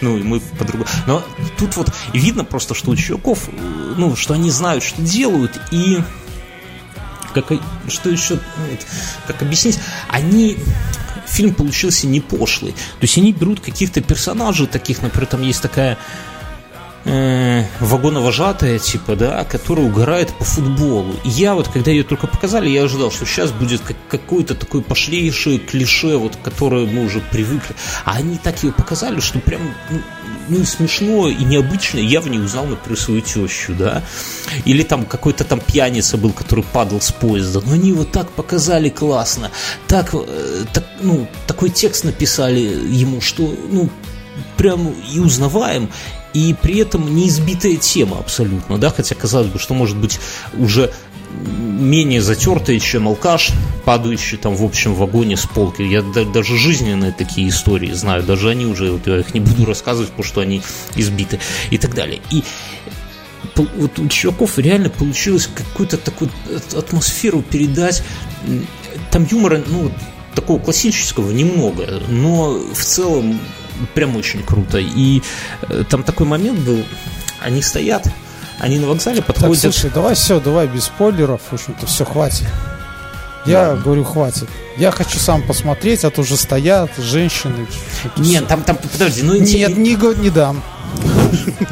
Ну, и мы по-другому. Но тут вот видно просто, что у чуваков, э, ну, что они знают, что делают, и как, что еще, ну, как объяснить, они фильм получился не пошлый. То есть они берут каких-то персонажей таких, например, там есть такая э, вагоновожатая, типа, да, которая угорает по футболу. И я вот, когда ее только показали, я ожидал, что сейчас будет как, какое-то такое пошлейшее клише, вот, которое мы уже привыкли. А они так ее показали, что прям, ну, ну, и смешно и необычно. Я в ней узнал, например, свою тещу, да. Или там какой-то там пьяница был, который падал с поезда. Но они его так показали классно. Так, э, так ну, такой текст написали ему, что, ну, прям и узнаваем, и при этом не избитая тема абсолютно, да, хотя казалось бы, что может быть уже менее затертая, чем алкаш, падающий там в общем вагоне с полки. Я да- даже жизненные такие истории знаю, даже они уже, вот я их не буду рассказывать, потому что они избиты и так далее. И вот у чуваков реально получилось какую-то такую атмосферу передать. Там юмора, ну, такого классического немного, но в целом прям очень круто. И э, там такой момент был, они стоят, они на вокзале Так, подходят. слушай, давай все, давай без спойлеров. В общем-то, все, хватит. Я Ладно. говорю, хватит. Я хочу сам посмотреть, а то уже стоят женщины. Нет, там, там, подожди, ну Нет, не, не дам.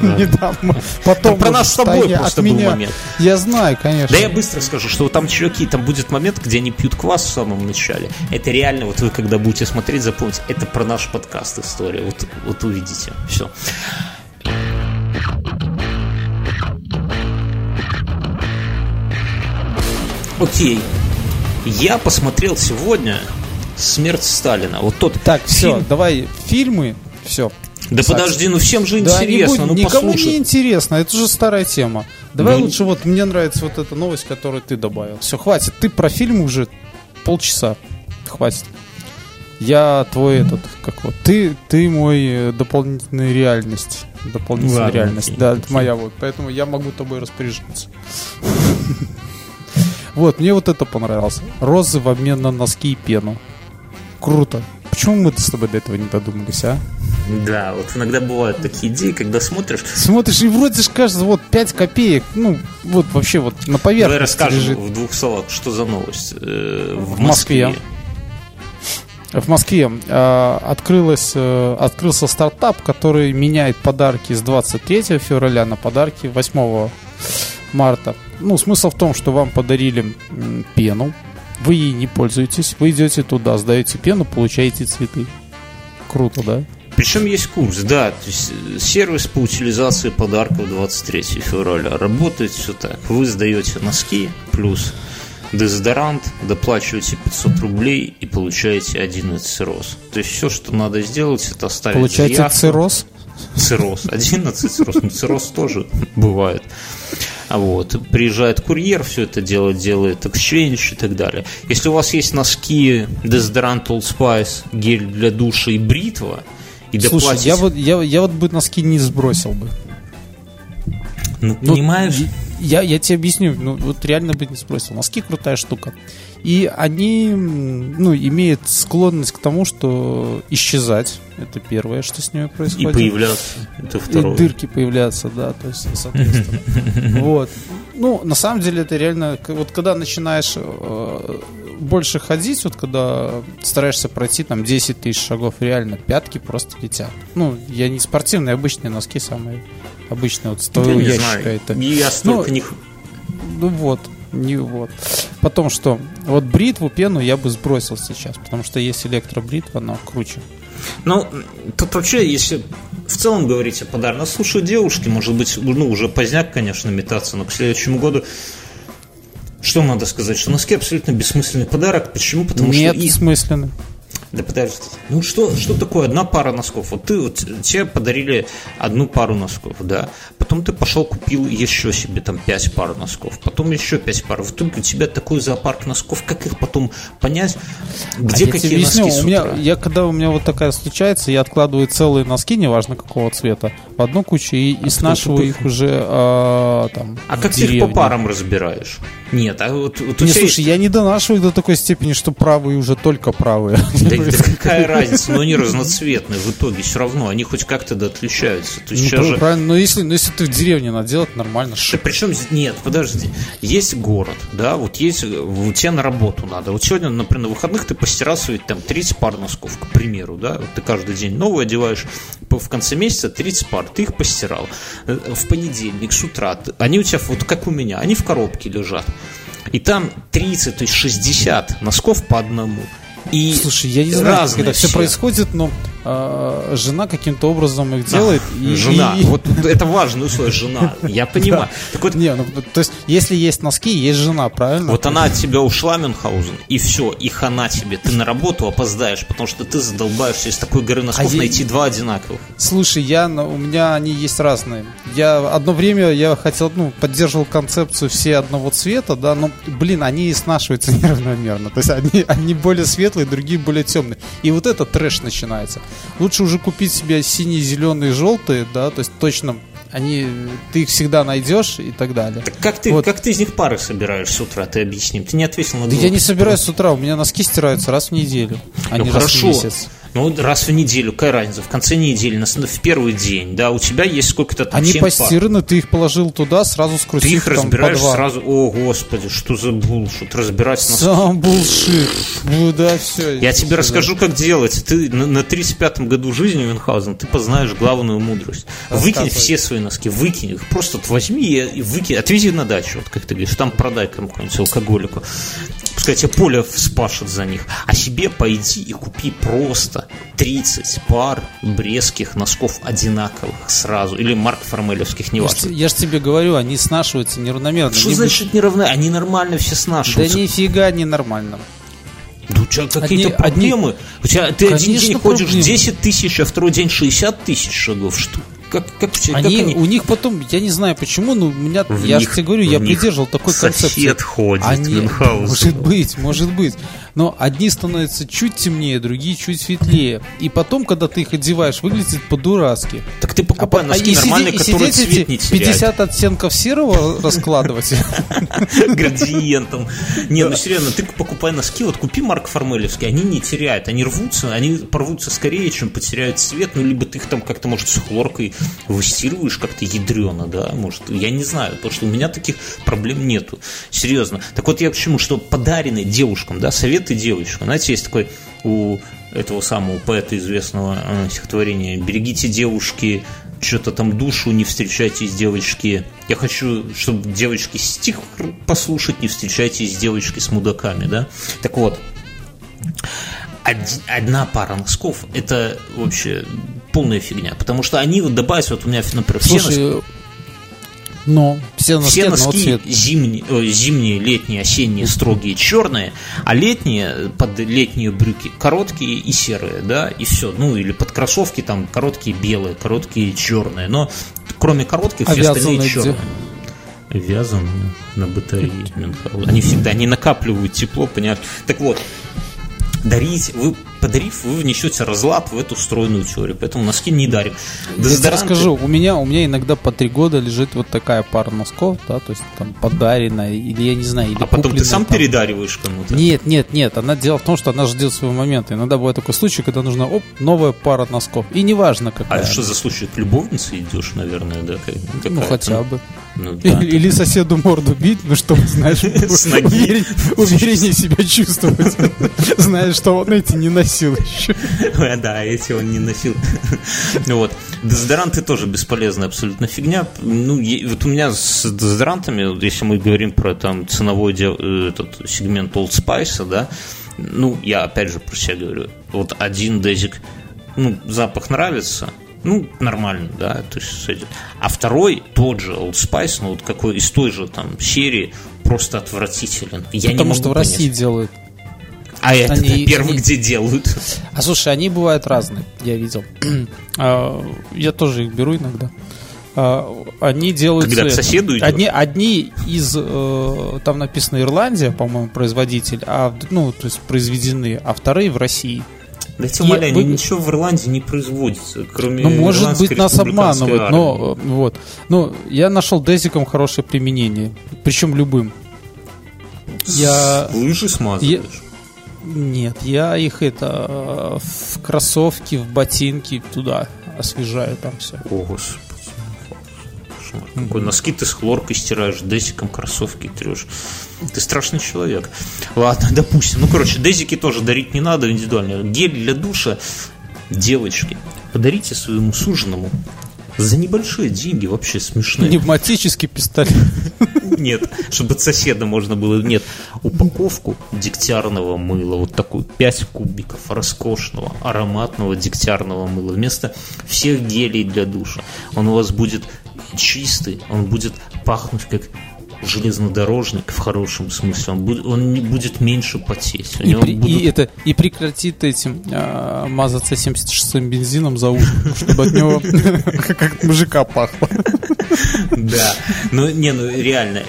Не дам. Потом про нас с тобой просто был момент. Я знаю, конечно. Да я быстро скажу, что там чуваки, там будет момент, где они пьют квас в самом начале. Это реально, вот вы когда будете смотреть, запомните, это про наш подкаст история. Вот, вот увидите. Все. Окей. Я посмотрел сегодня «Смерть Сталина». Вот тот Так, все, фильм- давай фильмы. Все. Да подожди, ну всем же Да, не интересно, будь- ну никому не послушай. интересно, это же старая тема. Давай Ну, лучше вот мне нравится вот эта новость, которую ты добавил. Все, хватит. Ты про фильм уже полчаса. Хватит. Я твой этот, как вот, ты, ты мой э, дополнительная реальность. дополнительная Ладно, реальность. окей, да, окей. моя вот. Поэтому я могу тобой распоряжаться. Вот, мне вот это понравилось. Розы в обмен на носки и пену. Круто. Почему мы с тобой до этого не додумались, а? Да, вот иногда бывают такие идеи, когда смотришь. Смотришь, и вроде же кажется, вот 5 копеек, ну, вот вообще вот на Давай поверхности расскажем лежит. в двух словах, что за новость. Э, В, В Москве. В Москве э, открылось, э, открылся стартап, который меняет подарки с 23 февраля на подарки 8 марта. Ну, смысл в том, что вам подарили пену, вы ей не пользуетесь, вы идете туда, сдаете пену, получаете цветы. Круто, да? Причем есть курс, да, то есть э, сервис по утилизации подарков 23 февраля. Работает все так. Вы сдаете носки плюс дезодорант, доплачиваете 500 рублей и получаете 11 роз. То есть все, что надо сделать, это оставить Получаете заявку. цирроз. Цирроз. 11 цирроз. Ну, цирроз тоже бывает. А вот, приезжает курьер, все это делает, делает эксчейндж и так далее. Если у вас есть носки, дезодорант Old Spice, гель для душа и бритва, и Слушай, доплатите... я вот, я, я вот бы носки не сбросил бы. Ну, Ну, понимаешь? Я, я тебе объясню, ну вот реально бы не спросил. Носки крутая штука. И они, ну, имеют склонность к тому, что исчезать. Это первое, что с ними И происходит. появляться. Это И второе. дырки появляются, да, то есть, соответственно. Вот. Ну, на самом деле, это реально, вот когда начинаешь э, больше ходить, вот когда стараешься пройти там 10 тысяч шагов, реально пятки просто летят. Ну, я не спортивные, обычные носки самые обычные, вот с Я твоего ящика знаю. это. Я столько Ну, не... Ну вот, не вот. Потом что? Вот бритву, пену я бы сбросил сейчас, потому что есть электробритва, она круче. Ну, тут вообще, если в целом говорить о подарках, слушаю девушки, может быть, ну, уже поздняк, конечно, метаться, но к следующему году что надо сказать? Что носки абсолютно бессмысленный подарок. Почему? Потому Нет, что... и- смысленно. Да подожди. Ну что, что такое одна пара носков? Вот ты вот тебе подарили одну пару носков, да. Потом ты пошел купил еще себе там пять пар носков, потом еще пять пар. В итоге у тебя такой зоопарк носков, как их потом понять, где А я какие объясню, носки у меня, я когда у меня вот такая случается, я откладываю целые носки, неважно какого цвета, в одну кучу и, и снашиваю их уже а, там. А как ты их по деревне. парам разбираешь? Нет, а вот, вот Не, слушай, я не донашиваю до такой степени, что правые уже только правые. Да, да какая разница, но они разноцветные в итоге все равно, они хоть как-то да отличаются. То есть Ну, же... правильно, но если, но если ты в деревне надо делать, нормально. Да причем нет, подожди. Есть город, да, вот есть, вот тебе на работу надо. Вот сегодня, например, на выходных ты постирал свои там 30 пар носков, к примеру, да, вот ты каждый день новые одеваешь, в конце месяца 30 пар, ты их постирал. Э, В понедельник с утра, они у тебя, вот как у меня, они в коробке лежат. И там 30, то есть 60 носков по одному. И Слушай, я не знаю, как это все все. происходит, но а, жена каким-то образом их делает. и- жена. и- Вот это важное условие, жена. Я понимаю. Так вот, Не, ну, то есть, если есть носки, есть жена, правильно? Вот она от тебя ушла, Мюнхгаузен, и все, и хана тебе. Ты на работу опоздаешь, потому что ты задолбаешься из такой горы носков А я- найти два одинаковых. Слушай, я, на- у меня они есть разные. Я одно время я хотел, ну, поддерживал концепцию все одного цвета, да, но, блин, они снашиваются неравномерно. То есть они, они более светлые, другие более темные. И вот это трэш начинается. Лучше уже купить себе синие, зеленые, желтые, да, то есть точно они, ты их всегда найдешь и так далее. Так как ты, Вот. как ты из них пары собираешь с утра, ты объясни. Ты не ответил на Да я не собираюсь с утра, у меня носки стираются раз в неделю, а Ну не раз в хорошо. месяц. Ну, раз в неделю, какая разница? В конце недели, на, в первый день, да, у тебя есть сколько-то там Они постираны, ты их положил туда, сразу Ты скрутив их по разбираешь два. сразу. О, господи, что за булшут, разбирать носки. Сам булшит. Ну да, все. Я тебе расскажу, как делать. Ты на, на 35-м году жизни, Мюнхгаузен, ты познаешь главную мудрость. Выкинь все свои носки, выкинь их. Просто вот возьми и, и выкинь. Отвези на дачу, вот как ты говоришь, там продай кому-нибудь алкоголику. Пускай тебе поле вспашет за них. А себе пойди и купи просто 30 пар брестских носков одинаковых сразу. Или Марк Формелевских, Я неважно. те- я ж тебе говорю, они снашиваются неравномерно. Что Они значит не равны? Они нормально все будут- Да снашиваются. нифига не нормально. Да у тебя какие-то Одни- одни- проблемы. У тебя ты один Конечно, день ходишь проблемы. 10 тысяч, а второй день 60 тысяч шагов. Что? Как, как, у тебя- как Они, они? у них потом, я не знаю почему, но у меня, В я же них- тебе говорю, я придерживал такой сосед концепции. ходит, Они, Мюнхгаузен. может быть, может быть. Но одни становятся чуть темнее, другие чуть светлее. И потом, когда ты их одеваешь, выглядит по-дурацки. Так ты покупай а носки и нормальные, и которые сидеть цвет не теряют. 50 оттенков серого раскладывать. градиентом. Не, ну серьезно, ты покупай носки, вот купи Марк Формелевский, они не теряют, они рвутся, они порвутся скорее, чем потеряют цвет, ну, либо ты их там как-то, может, с хлоркой выстирываешь как-то ядрено, да, может, я не знаю, потому что у меня таких проблем нету, серьезно. Так вот я к чему, что подаренные девушкам, да, советы девочкам, знаете, есть такой у этого самого поэта известного э, стихотворения «Берегите девушки, что-то там душу, не встречайтесь, девочки. Я хочу, чтобы девочки стих послушать, не встречайтесь с девочкой с мудаками, да? Так вот, од- одна пара носков – это вообще полная фигня, потому что они вот добавить, вот у меня, например, все носки, Слушай, ну, все носки все носки зимние, э, зимние, летние, осенние, строгие, черные, а летние, под летние брюки, короткие и серые, да, и все. Ну, или под кроссовки там короткие белые, короткие черные, но кроме коротких А все остальные черные. Вязаные на батарее Мюнхгаузен. Они всегда, они накапливают тепло, понятно. Так вот, дарить, вы подарив, вы внесете разлад в эту стройную теорию, поэтому носки не дарим. Я Дезодоранты- расскажу, у меня, у меня иногда по три года лежит вот такая пара носков, да, то есть там подаренная, или я не знаю, или А потом ты сам там. передариваешь кому-то. Нет, нет, нет. Она дело в том, что она ждет своего момента. Иногда бывает такой случай, когда нужна оп, новая пара носков. И неважно какая. А что за случай? К любовнице идешь, наверное, да? как- Ну, хотя бы. Ну, да. Или, или соседу морду бить, ну, чтобы, знаешь, С ноги. уверен- увереннее себя чувствовать. Знаешь, что он эти не носил еще. Да, эти он не носил. Ну Вот. Дезодоранты тоже бесполезная абсолютно фигня. Ну, вот у меня с дезодорантами, если мы говорим про там ценовой э, этот сегмент Old Spice, да, ну, я опять же про себя говорю. Вот один дезик, ну, запах нравится, ну, нормально, да, то есть сойдет. А второй, тот же Old Spice, ну, вот какой из той же там серии, просто отвратителен. Я не Потому могу что в понять. России делают. А это они- первый, они- где делают. А слушай, они бывают разные, я видел. А, Я тоже их беру иногда. А, Они делают Когда к соседу идешь? Одни, одни из, э, там написано Ирландия, по-моему, производитель, а, ну, то есть произведены, а вторые в России. Да я тебя И умоляю, вы- ничего в Ирландии не производится, кроме Ну, может быть, нас обманывают, армии. но вот. Ну, я нашел дезиком хорошее применение, причем любым. Я Лыжи смазываешь. Нет, я их это в кроссовки, в ботинки туда освежаю там все. О, господи. Какой. Носки ты с хлоркой стираешь, дезиком кроссовки трешь. Ты страшный человек. Ладно, допустим. Ну, короче, дезики тоже дарить не надо индивидуально. Гель для душа. Девочки, подарите своему суженому за небольшие деньги, вообще смешные. Пневматический пистолет. Нет, чтобы от соседа можно было. Нет, упаковку дегтярного мыла, вот такую 5 кубиков роскошного, ароматного дегтярного мыла. Вместо всех гелей для душа. Он у вас будет чистый, он будет пахнуть как железнодорожник в хорошем смысле. Он будет, он не будет меньше потеть. И, при- будут- и это, и прекратит этим а, мазаться 76-м бензином за ушком, чтобы от него как мужика пахло. Да. Ну, не, ну реально,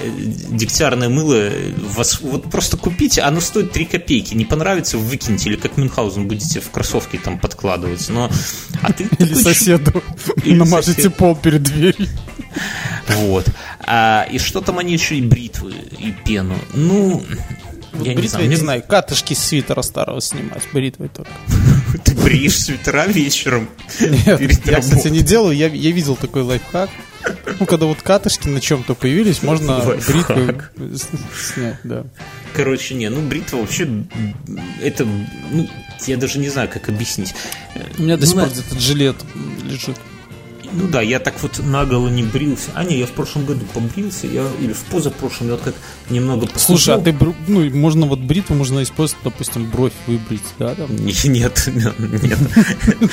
дегтярное мыло, вас, вот просто купите, оно стоит 3 копейки. Не понравится, выкиньте, или как Мюнхгаузен будете в кроссовки там подкладывать. Но, а ты Или соседу намажете пол перед дверью. Вот. А, и что там они еще и бритвы, и пену. Ну, я не бритвой, знаю. я не знаю, катышки с свитера старого снимать, бритвой только. Ты бреешь свитера вечером. Нет, я, кстати, не делаю, я, я видел такой лайфхак. Ну, когда вот катышки на чем-то появились, можно с- снять, да. Короче, не, ну бритва вообще, это, ну, я даже не знаю, как объяснить. У меня до Ну, сих пор где-то жилет лежит. Ну да, я так вот наголо не брился. А не, я в прошлом году побрился, я или в позапрошлом, я вот как немного Слушай, а ты, ну, можно вот бритву можно использовать, допустим, бровь выбрить, да, там. Не- Нет, нет.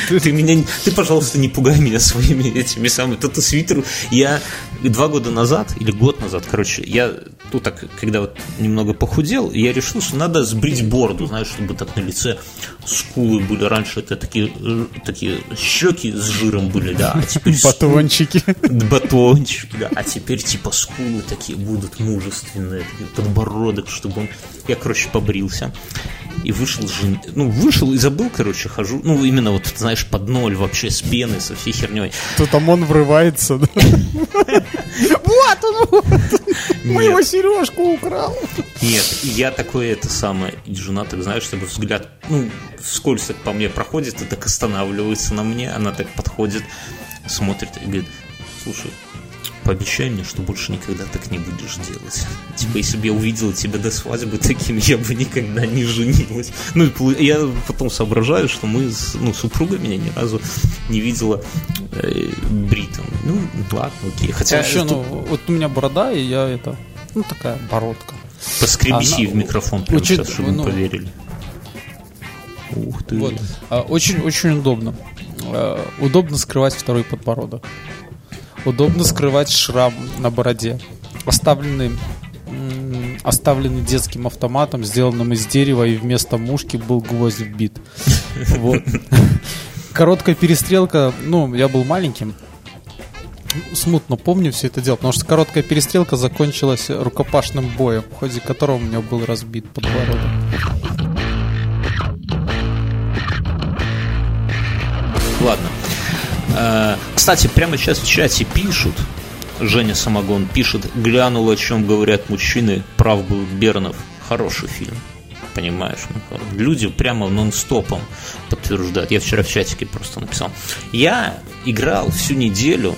Ты меня, ты, пожалуйста, не пугай меня своими этими самыми тату-свитеру. Я два года назад, или год назад, короче, я тут так, когда вот немного похудел, я решил, что надо сбрить бороду, знаешь, чтобы так на лице скулы были. Раньше это такие, э, такие щеки с жиром были, да, а теперь Батончики. батончики, да. А теперь типа скулы такие будут мужественные, подбородок, чтобы он... Я, короче, побрился. И вышел жен... ну, вышел и забыл, короче, хожу, ну, именно вот, знаешь, под ноль вообще, с пеной, со всей херней. То там он врывается. Вот он, моего сережку украл. Нет, я такое это самое, и жена так, знаешь, чтобы взгляд, ну, вскользь так по мне проходит и так останавливается на мне, она так подходит, смотрит и говорит, слушай, пообещай мне, что больше никогда так не будешь делать. Типа, если бы я увидела тебя до свадьбы таким, я бы никогда не женилась. Ну, я потом соображаю, что мы, с, ну, супруга меня ни разу не видела э, бритым. Ну, ладно, окей. Хотя... Еще, ну, вот у меня борода, и я это, ну, такая бородка. Поскребись в микрофон прямо очень- сейчас, чтобы ну, поверили. Ух ты. Вот. А, Очень, очень удобно. А, Удобно скрывать второй подбородок. Удобно скрывать шрам на бороде. Оставленный, оставленный детским автоматом, сделанным из дерева, и вместо мушки был гвоздь вбит. Вот. Короткая перестрелка, ну, я был маленьким, смутно помню все это дело, потому что короткая перестрелка закончилась рукопашным боем, в ходе которого у меня был разбит подбородок. Ладно. Э, Кстати, прямо сейчас в чате пишут, Женя Самогон пишет, глянул, о чем говорят мужчины, прав был Бернов. Хороший фильм. Понимаешь, Михаил? люди прямо нон-стопом подтверждают. Я вчера в чатике просто написал. Я играл всю неделю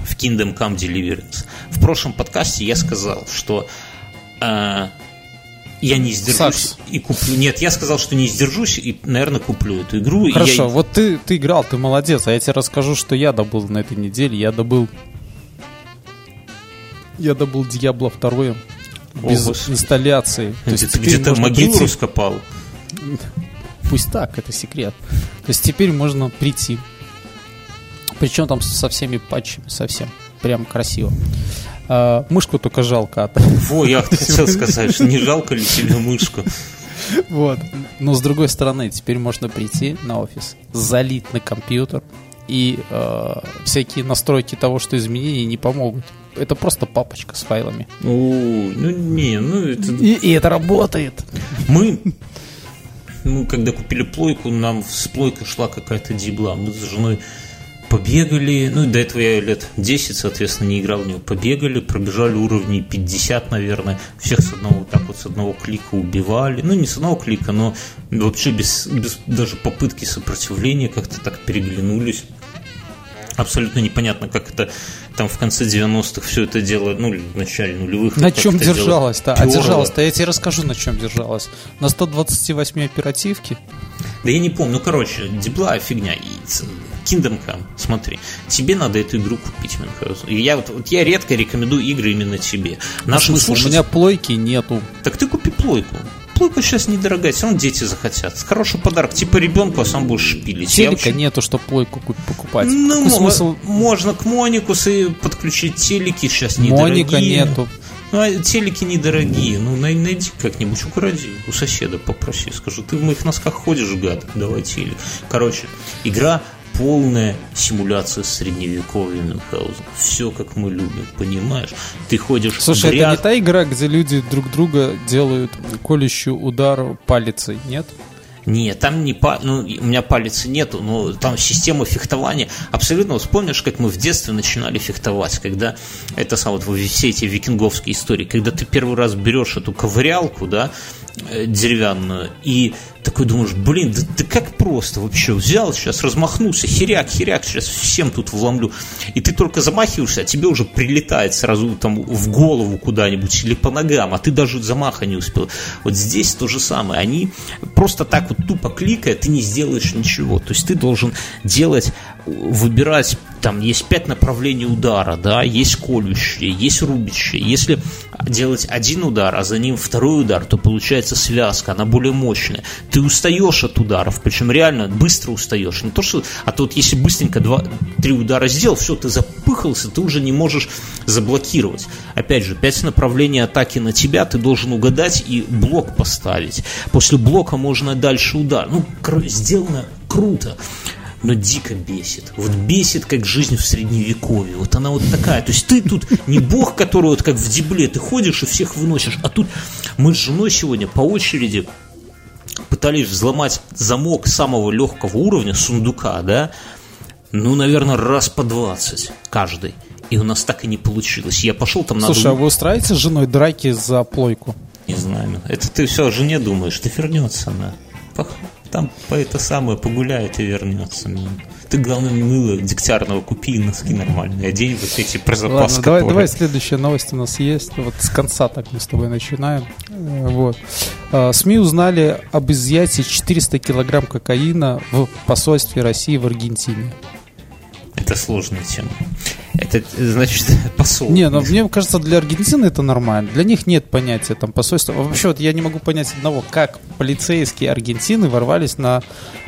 в Kingdom Come Deliverance. В прошлом подкасте я сказал, что э, я не сдержусь Сакс. и куплю. Нет, я сказал, что не сдержусь и, наверное, куплю эту игру. Хорошо, я- вот ты, ты играл, ты молодец, а я тебе расскажу, что я добыл на этой неделе. Я добыл... Я добыл Диабло 2 без Господи. инсталляции. То есть Ты где-то могилу прийти- раскопал. Пусть так, это секрет. То есть теперь можно прийти. Причем там со всеми патчами, совсем. Прям красиво. А, мышку только жалко. от- Во, я хотел сказать, что не жалко ли тебе мышку? Вот. Но с другой стороны, теперь можно прийти на офис, залить на компьютер, и э, всякие настройки того, что изменения не помогут. Это просто папочка с файлами. О, ну не, ну это... И, и это работает. Мы, мы когда купили плойку, нам с плойкой шла какая-то дебла. Мы с женой побегали, ну и до этого я лет 10, соответственно, не играл в него. Побегали, пробежали уровни 50, наверное. Всех с одного, так вот с одного клика убивали. Ну, не с одного клика, но вообще без, без даже попытки сопротивления как-то так переглянулись. Абсолютно непонятно, как это там в конце 90-х все это дело, ну, в начале нулевых. На чем держалась-то? А перло. держалась-то, я тебе расскажу, на чем держалась. На 128 оперативке. Да я не помню, ну короче, дебла фигня. И Kingdom Come, смотри, тебе надо эту игру купить, Мюнхгаузен. И я вот, вот я редко рекомендую игры именно тебе. Нашим В смысле, у слушателям- меня плойки нету. Так ты купи плойку. Плойка сейчас недорогая, все равно дети захотят. Хороший подарок, типа ребенку, а сам будешь шпилить. Телека вообще- нету, чтобы плойку куп- покупать. Ну, Какой смысл? можно к Моникус и подключить телеки, сейчас Моника недорогие. нету. Ну, а телеки недорогие. Ну, най- найди как-нибудь, укради. У соседа попроси. Скажи, ты в моих носках ходишь, гад? Давай телек. Короче, игра полная симуляция средневековья Мюнхгаузен. Все, как мы любим, понимаешь? Ты ходишь Слушай, гряз- это не та игра, где люди друг друга делают колющий удар палицей, нет? Нет, там не па... ну, у меня палицы нету, но там система фехтования. Абсолютно, вспомнишь, как мы в детстве начинали фехтовать, когда это сам вот во- все эти викинговские истории, когда ты первый раз берешь эту ковырялку, да, деревянную, и такой думаешь, блин, да, да как просто вообще, взял сейчас, размахнулся, херяк, херяк, сейчас всем тут вломлю, и ты только замахиваешься, а тебе уже прилетает сразу там в голову куда-нибудь или по ногам, а ты даже замаха не успел. Вот здесь то же самое, они просто так вот тупо кликая, ты не сделаешь ничего, то есть ты должен делать, выбирать, там есть пять направлений удара, да, есть колющие, есть рубящие, если делать один удар, а за ним второй удар, то получается связка, она более мощная. Ты устаешь от ударов, причем реально быстро устаешь. Не то, что, а то вот если быстренько два-три удара сделал, все, ты запыхался, ты уже не можешь заблокировать. Опять же, пять направлений атаки на тебя, ты должен угадать и блок поставить. После блока можно дальше удар. Ну, сделано круто но дико бесит. Вот бесит, как жизнь в средневековье. Вот она вот такая. То есть ты тут не бог, который вот как в дебле, ты ходишь и всех выносишь. А тут мы с женой сегодня по очереди пытались взломать замок самого легкого уровня, сундука, да, ну, наверное, раз по 20 каждый. И у нас так и не получилось. Я пошел там Слушай, надо... а вы устраиваете с женой драки за плойку? Не знаю. Это ты все о жене думаешь. Ты вернется она. Пох- Там по это самое погуляет и вернется. Ну, Ты, главное, мыло дегтярного купи и носки нормальные. Одень вот эти про запас, Ладно, давай, которые- давай следующая новость у нас есть. Вот с конца так мы с тобой начинаем. Э, Вот. А, СМИ узнали об изъятии 400 килограмм кокаина в посольстве России в Аргентине. Это сложная тема. Это, значит, посол. Не, но мне кажется, для Аргентины это нормально. Для них нет понятия там посольства. Вообще, вот я не могу понять одного, как полицейские Аргентины ворвались на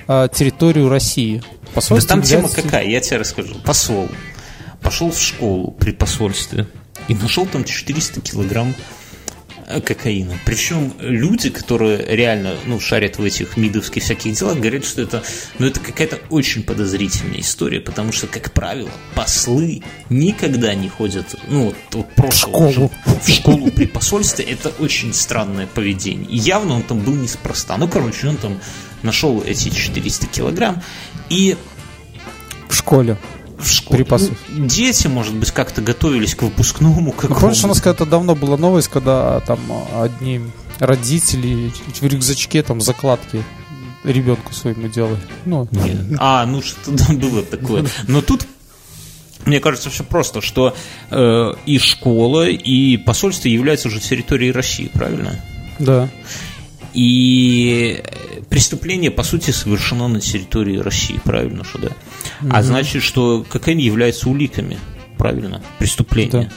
а, территорию России. Да Посольство там тема взять- какая, я тебе расскажу. Посол пошел в школу при посольстве и нашел там 400 килограмм э, кокаина. Причем люди, которые реально ну, шарят в этих мидовских всяких делах, говорят, что это, ну, это какая-то очень подозрительная история, потому что, как правило, послы никогда не ходят ну, вот, вот прошлого школу. в школу при посольстве. Это очень странное поведение. И явно он там был неспроста. Ну, короче, он там нашел эти 400 килограмм и в школе. В школе. При посольстве. Ну, дети, может быть, как-то готовились к выпускному Ну, какому Помнишь, у нас когда-то давно была новость, когда а, там а, одни родители в рюкзачке там закладки ребенку своему делали. Ну, Нет. А, ну что там было такое. Но тут мне кажется, все просто, что э, и школа, и посольство являются уже территорией России, правильно? да. И преступление, по сути, совершено на территории России, правильно что да? А значит, что кокаин является уликами, правильно? Преступления. Да.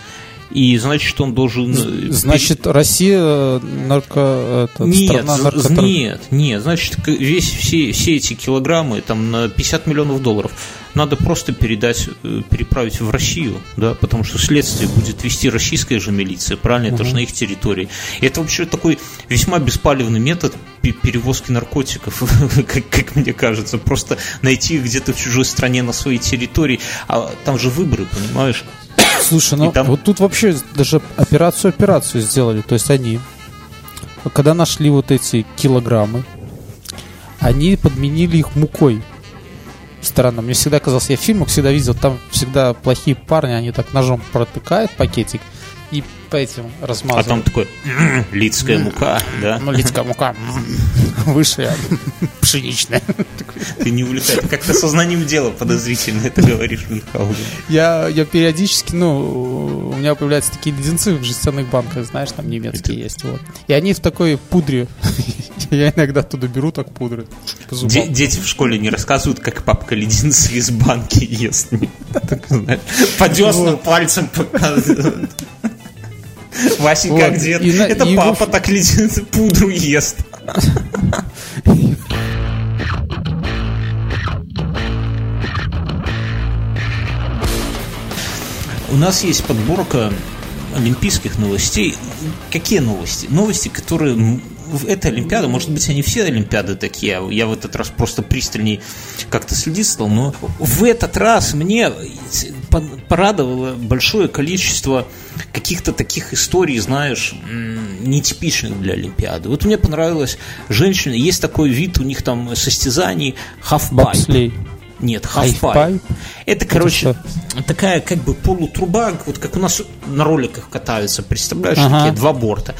И значит, что он должен... э, Значит, Россия э, нарко... это, Нет, страна наркотор- нет, нет, значит, весь, все, все эти килограммы, там, на 50 миллионов долларов, надо просто передать, э, переправить в Россию, да, потому что следствие будет вести российская же милиция, правильно, это же на их территории. И это вообще такой весьма беспалевный метод пе- перевозки наркотиков, как, как мне кажется, просто найти их где-то в чужой стране на своей территории, а там же выборы, понимаешь? Слушай, ну там- вот тут вообще даже операцию-операцию сделали. То есть они, когда нашли вот эти килограммы, они подменили их мукой. Странно. Мне всегда казалось, я в фильмах всегда видел, там всегда плохие парни, они так ножом протыкают пакетик и по этим А размазывают. там такой «М, лицкая мука, да? Ну, лицкая мука выше пшеничная. Ты не увлекай, ты как-то сознанием дела подозрительно это говоришь, Мюнхгаузен. Я, я периодически, ну, у меня появляются такие леденцы в жестяных банках, знаешь, там немецкие есть, вот. И они в такой пудре. Я иногда оттуда беру так пудры. Де- дети в школе не рассказывают, как папка леденцы из банки ест. По деснам пальцем показывают. Васенька, Вот, где? и Это и папа в- так леденцы пудру ест. У нас есть подборка олимпийских новостей. Какие новости? Новости, которые... в- Это Олимпиада, может быть, они все Олимпиады такие, а я в этот раз просто пристальней как-то следить стал, но в этот раз мне порадовало большое количество каких-то таких историй, знаешь, нетипичных для Олимпиады. Вот мне понравилась женщина, есть такой вид у них там состязаний Бобслей. нет, Half-pipe? Это, короче, что? такая как бы полутруба, вот как у нас на роликах катаются, представляешь, Ага. такие два борта.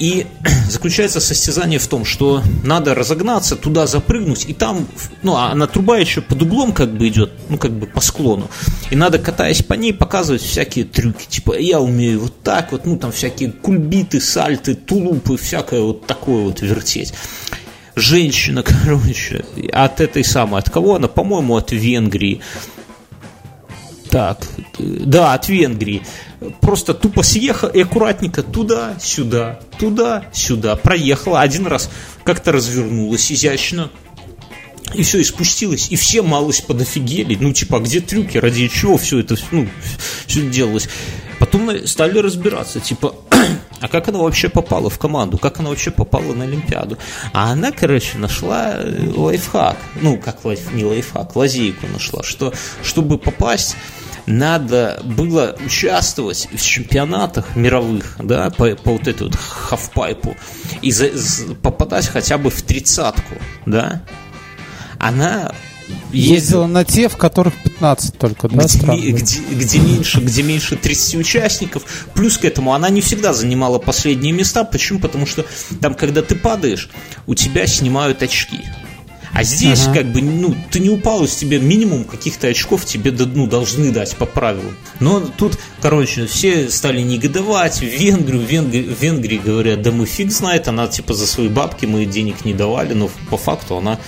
И заключается состязание в том, что надо разогнаться, туда запрыгнуть, и там, ну, а она труба еще под углом как бы идет, ну, как бы по склону. И надо, катаясь по ней, показывать всякие трюки. Типа, я умею вот так вот, ну, там всякие кульбиты, сальты, тулупы, всякое вот такое вот вертеть женщина, короче, от этой самой, от кого она, по-моему, от Венгрии. Так, да, от Венгрии. Просто тупо съехала и аккуратненько туда-сюда, туда-сюда. Проехала один раз, как-то развернулась изящно. И все, и спустилась, и все малость подофигели. Ну, типа, а где трюки, ради чего все это ну, все делалось? Потом стали разбираться, типа, а как она вообще попала в команду? Как она вообще попала на Олимпиаду? А она, короче, нашла э, лайфхак. Ну, как лайф, не лайфхак, лазейку нашла, что чтобы попасть надо было участвовать в чемпионатах мировых, да, по, по вот этой вот хафпайпу, и за, за- попадать хотя бы в тридцатку, да, она Ездила на те, в которых 15 только, да? где, стран где- где меньше, где меньше 30 участников. Плюс к этому она не всегда занимала последние места. Почему? Потому что там, когда ты падаешь, у тебя снимают очки. А здесь, Ага. как бы, ну, ты не упал, из тебя минимум каких-то очков тебе ну, должны дать по правилам. Но тут, короче, все стали негодовать. В Венгрию, в Венгрии, в Венгрии говорят, да мы фиг знает, она типа за свои бабки мы денег не давали, но по факту она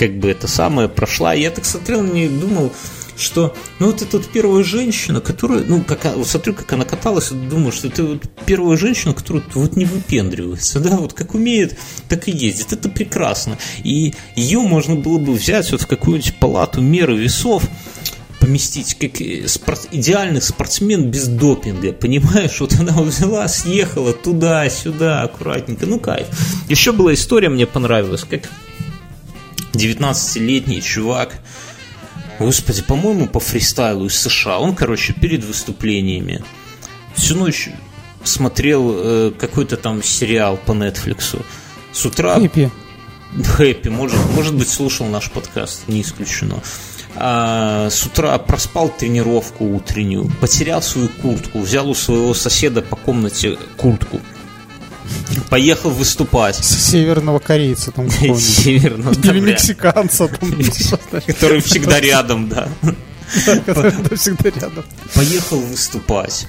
как бы это самое прошла. Я так смотрел на думал, что, ну, вот эта вот первая женщина, которая, ну, как, вот смотрю, как она каталась, думаю, что это вот первая женщина, которая вот не выпендривается, да, вот как умеет, так и ездит, это прекрасно. И ее можно было бы взять вот в какую-нибудь палату меры весов, поместить как э, спорт- идеальный спортсмен без допинга, понимаешь, вот она взяла, съехала туда-сюда, аккуратненько, ну кайф. Еще была история, мне понравилась, как 19-летний чувак, господи, по-моему, по фристайлу из США, он, короче, перед выступлениями всю ночь смотрел э, какой-то там сериал по Netflix. С утра Хиппи. Хэппи, может, может быть, слушал наш подкаст, не исключено. А, с утра проспал тренировку утреннюю, потерял свою куртку, взял у своего соседа по комнате куртку, поехал выступать. Северного корейца там. Северного Или мексиканца там. который всегда рядом, да. который всегда рядом. Поехал выступать.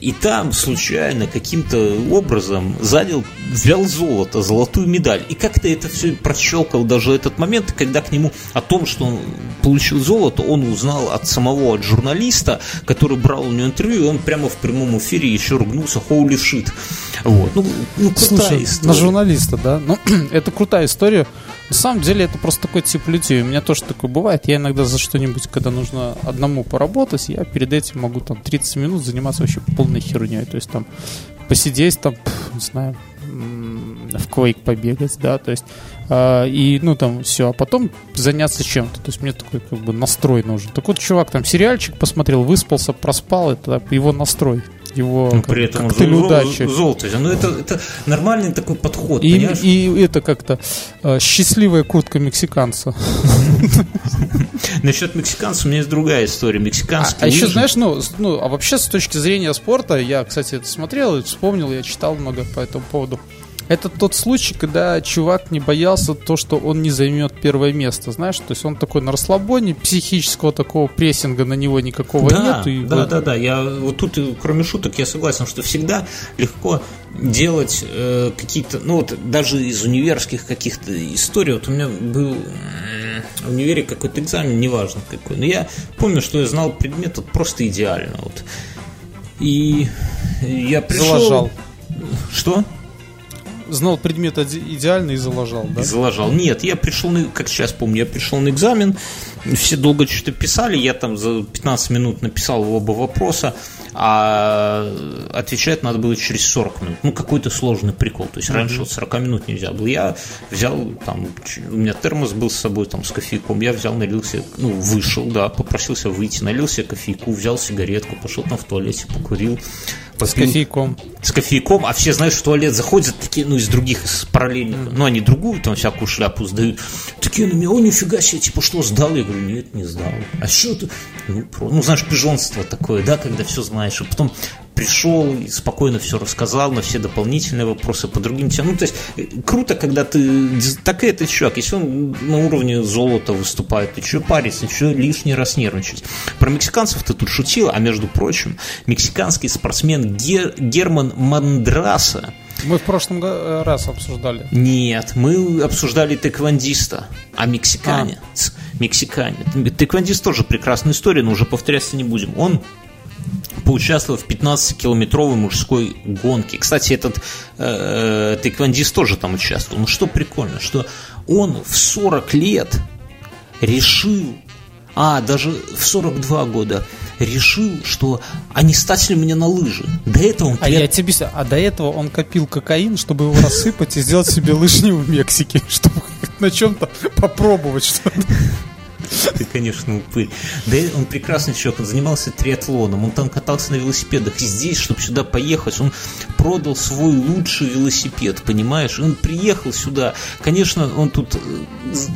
И там случайно каким-то образом занял, взял золото, золотую медаль. И как-то это все прощелкал даже этот момент, когда к нему о том, что он получил золото, он узнал от самого от журналиста, который брал у него интервью, и он прямо в прямом эфире еще ругнулся holy shit. Вот. Ну, ну крутая Слушай, история. на журналиста, да? Ну, это крутая история. На самом деле, это просто такой тип людей. У меня тоже такое бывает. Я иногда за что-нибудь, когда нужно одному поработать, я перед этим могу там 30 минут заниматься вообще полной херней. То есть там посидеть там, не знаю, в Quake побегать, да, то есть а, и, ну, там, все, а потом заняться чем-то, то есть мне такой, как бы, настрой нужен. Так вот, чувак там сериальчик посмотрел, выспался, проспал, это его настрой, его Ну, при этом коктейль зол- удачи. золото. Ну, это, это нормальный такой подход, И, понимаешь? и это как-то э, счастливая куртка мексиканца. Насчет мексиканцев у меня есть другая история. А, Мексиканские а еще, знаешь, ну, ну, а вообще с точки зрения спорта, я, кстати, это смотрел и вспомнил, я читал много по этому поводу. Это тот случай, когда чувак не боялся то, что он не займет первое место, знаешь, то есть он такой на расслабоне, психического такого прессинга на него никакого да, нет. И да, вот- да, да. Я вот тут, э, кроме шуток, я согласен, что всегда легко делать э, какие-то, ну вот даже из универских каких-то историй. Вот у меня был в универе какой-то экзамен, неважно какой, но я помню, что я знал предмет вот просто идеально. Вот. И я пришел... Залажал. Что? Знал предмет идеально и залажал, да? И залажал. Нет, я пришел, на, как сейчас помню, я пришел на экзамен, все долго что-то писали, я там за 15 минут написал оба вопроса, а отвечать надо было через 40 минут. Ну, какой-то сложный прикол. То есть раньше вот 40 минут нельзя было. Я взял, там, у меня термос был с собой, там, с кофейком, я взял, налился, ну, вышел, да, попросился выйти, налился кофейку, взял сигаретку, пошел там в туалете, покурил, С кофейком. с кофейком, а все, знаешь, в туалет заходят такие, ну, из других, из параллельных, ну, они другую там всякую шляпу сдают, такие на меня, о, нифига себе, типа, что, сдал? Я говорю, нет, не сдал. А что ты? Ну, про- ну, знаешь, пижонство такое, да, когда все знаешь, и потом пришел и спокойно все рассказал на все дополнительные вопросы по другим темам. Ну, то есть, э, круто, когда ты, так и этот чувак, если он на уровне золота выступает, ты что париться, что лишний раз нервничать. Про мексиканцев ты тут шутил, а между прочим, мексиканский спортсмен Гер- Герман Мандраса, Мы в прошлом э, раз обсуждали. нет, мы обсуждали тэквондиста, а мексиканец, мексиканец. Тэквондист тоже прекрасная история, но уже повторяться не будем. Он поучаствовал в 15-километровой мужской гонке. Кстати, этот э, тэквондист тоже там участвовал. Ну что прикольно, что он в 40 лет решил, а, даже в 42 года, решил, что а не стать ли мне на лыжи. До этого он А я тебе а до этого он копил кокаин, чтобы его рассыпать и сделать себе лыжни в Мексике, чтобы на чем-то попробовать что-то. Ты, конечно, упырь. Да он прекрасный человек, он занимался триатлоном, он там катался на велосипедах. Здесь, чтобы сюда поехать, он продал свой лучший велосипед, понимаешь? Он приехал сюда. Конечно, он тут, э,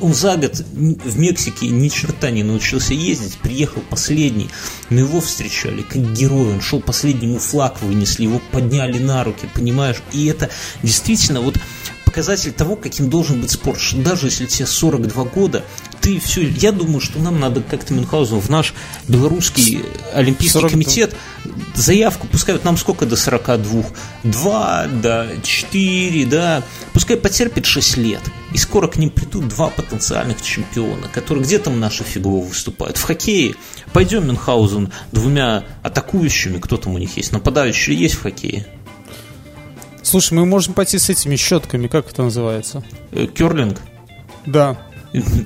он за год в Мексике ни черта не научился ездить, приехал последний, но его встречали как герой, он шел последний, ему флаг вынесли, его подняли на руки, понимаешь? И это действительно вот показатель того, каким должен быть спорт. Даже если тебе 42 года, ты все... Я думаю, что нам надо как-то Мюнхгаузен в наш белорусский олимпийский 42. комитет заявку, пускай вот нам сколько до 42? 2, да, 4, да. Пускай потерпит 6 лет. И скоро к ним придут два потенциальных чемпиона, которые где там наши фигово выступают. В хоккее пойдем Мюнхгаузен двумя атакующими, кто там у них есть, нападающие есть в хоккее? Слушай, мы можем пойти с этими щетками, как это называется? Э, керлинг? Да.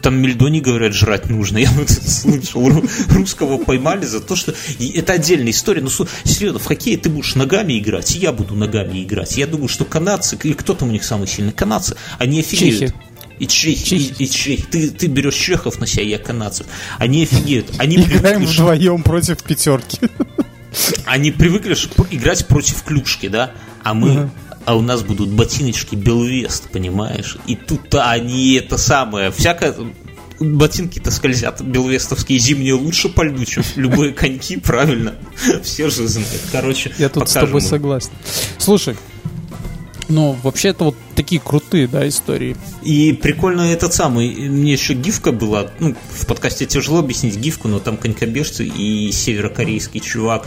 Там мельдони, говорят, жрать нужно. Я вот слышал, русского поймали за то, что... это отдельная история. Но серьезно, в хоккее ты будешь ногами играть, и я буду ногами играть. Я думаю, что канадцы, или кто там у них самый сильный, канадцы, они офигеют. Чехи. И чехи, чехи. И, и чехи. Ты, ты берешь чехов на себя, я канадцев. Они офигеют. Они Играем привыкли, вдвоем против пятерки. Они привыкли играть против клюшки, да? А мы, угу а у нас будут ботиночки Белвест, понимаешь? И тут они это самое, всякое ботинки-то скользят белвестовские зимние лучше по льду, чем любые коньки, правильно? Все же знают. Короче, Я тут с тобой согласен. Слушай, ну, вообще это вот такие крутые, да, истории. И прикольно этот самый, мне еще гифка была, ну, в подкасте тяжело объяснить гифку, но там конькобежцы и северокорейский чувак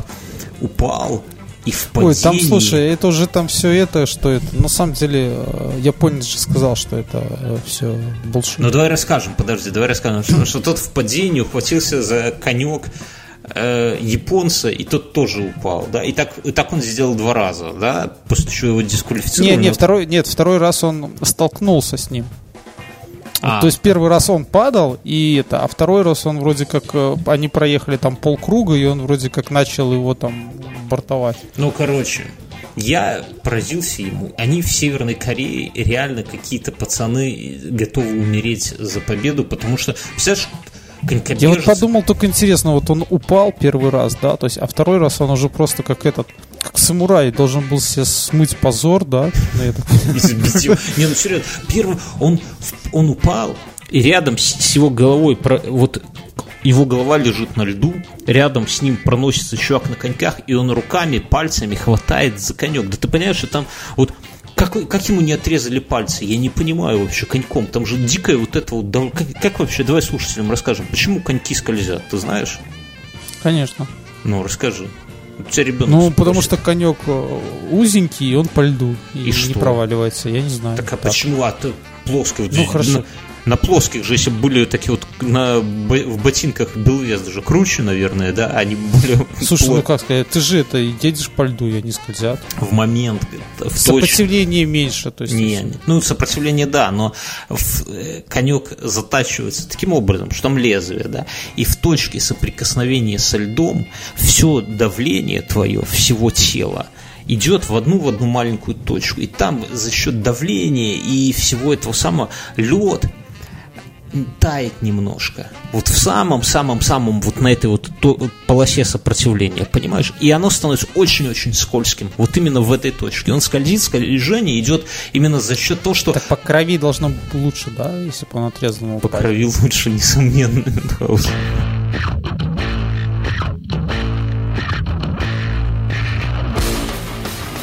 упал, и в падении. Ой, там, слушай, это уже там все это, что это. На самом деле, э, японец же сказал, что это э, все булшит. Ну, давай расскажем, подожди, давай расскажем, что, что тот в падении ухватился за конек э, японца, и тот тоже упал, да, и так, и так он сделал два раза, да, после чего его дисквалифицировали. Нет, нет, второй, нет, второй раз он столкнулся с ним. А. То есть первый раз он падал, и это, а второй раз он вроде как э, они проехали там полкруга, и он вроде как начал его там бортовать. Ну, короче, я поразился ему. Они в Северной Корее реально какие-то пацаны готовы умереть за победу, потому что, представляешь, конькобежец... Я вот подумал, только интересно, вот он упал первый раз, да, то есть, а второй раз он уже просто как этот, самурай, должен был себе смыть позор, да. Не, ну серьезно, первый, он, он упал, и рядом с его головой, вот его голова лежит на льду, рядом с ним проносится чувак на коньках, и он руками, пальцами хватает за конек. Да ты понимаешь, что там вот как, как ему не отрезали пальцы? Я не понимаю вообще коньком. Там же дикое вот это вот... Как, как вообще? Давай слушателям расскажем. Почему коньки скользят? Ты знаешь? Конечно. Ну, расскажи. У тебя ребенок. Ну, потому что конек э, узенький, и он по льду. И, и не что? проваливается, я не знаю. Так а так. почему? А ты плоский. Ну, хорошо на плоских же, если были такие вот на, в ботинках Белвес даже круче, наверное, да, они были... Слушай, плот... ну как сказать, ты же это, едешь по льду, и они скользят. В момент. В сопротивление точ... меньше, то есть... Не, не, ну, сопротивление, да, но в, э, конек затачивается таким образом, что там лезвие, да, и в точке соприкосновения со льдом все давление твое, всего тела, идет в одну в одну маленькую точку. И там за счет давления и всего этого самого лед тает немножко. Вот в самом-самом-самом вот на этой вот полосе сопротивления, понимаешь? И оно становится очень-очень скользким. Вот именно в этой точке. Он скользит, скольжение идет именно за счет того, что... Так по крови должно быть лучше, да, если бы он отрезан? По крови лучше, несомненно.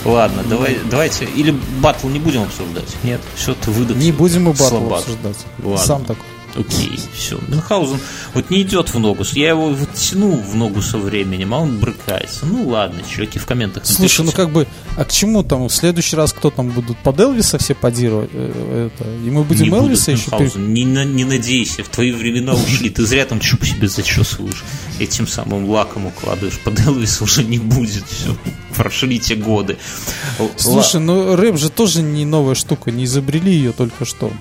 Ладно, давай, давайте. Или батл не будем обсуждать. Нет, все, ты выдох. Не будем мы батл обсуждать. Ладно. Сам такой. Окей, все. Мюнхгаузен вот не идет в ногу. Я его вот тяну в ногу со временем, а он брыкается. Ну ладно, чуваки, в комментах Слушай, ну как бы, а к чему там? В следующий раз кто там будут под Элвиса все подировать? Э, это, и мы будем не Элвиса еще... Мюнхгаузен, не, не надейся, в твои времена ушли. Ты зря там чуб себе зачесываешь. Этим самым лаком укладываешь. Под Элвиса уже не будет. Все, прошли те годы. Слушай, ну рэп же тоже не новая штука. Не изобрели ее только что.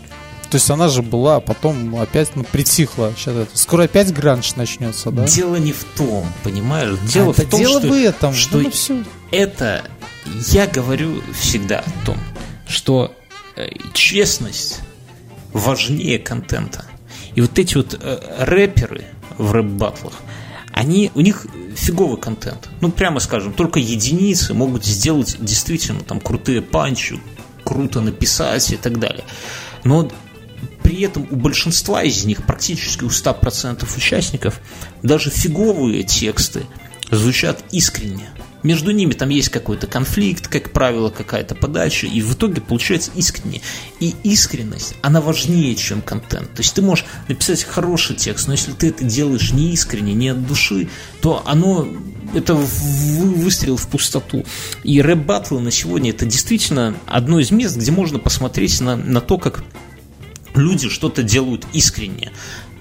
То есть она же была, а потом опять ну, притихла. Сейчас это. Скоро опять гранж начнется, да? Дело не в том, понимаешь? Дело а в том, дело что, в этом. что ну, все. это я говорю всегда о том, что э, честность важнее контента. И вот эти вот э, рэперы в рэп-батлах, они, у них фиговый контент. Ну, прямо скажем, только единицы могут сделать действительно там крутые панчи, круто написать и так далее. Но при этом у большинства из них, практически у 100% участников, даже фиговые тексты звучат искренне. Между ними там есть какой-то конфликт, как правило, какая-то подача, и в итоге получается искренне. И искренность, она важнее, чем контент. То есть ты можешь написать хороший текст, но если ты это делаешь не искренне, не от души, то оно это выстрел в пустоту. И рэп-баттлы на сегодня это действительно одно из мест, где можно посмотреть на, на то, как люди что-то делают искренне.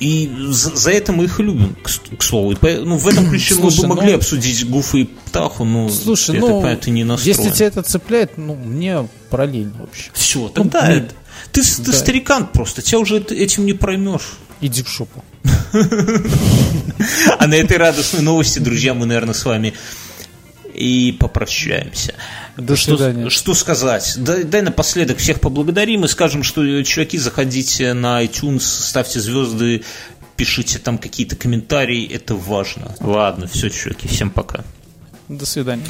И за, за это мы их любим, к, к слову. И по, ну, в этом ключе Слушай, мы бы могли ну, обсудить Гуфа и Птаху, но Слушай, это, ну, понятно, не настроен. Если тебя это цепляет, ну, мне параллельно вообще. Все, ну, тогда ну, это, ты, да. ты старикан просто, тебя уже этим не проймешь. Иди в шопу. А на этой радостной новости, друзья, мы, наверное, с вами и попрощаемся. До что, Что сказать? Дай, дай напоследок всех поблагодарим и скажем, что, чуваки, заходите на iTunes, ставьте звезды, пишите там какие-то комментарии, это важно. Ладно, все, чуваки, всем пока. До свидания.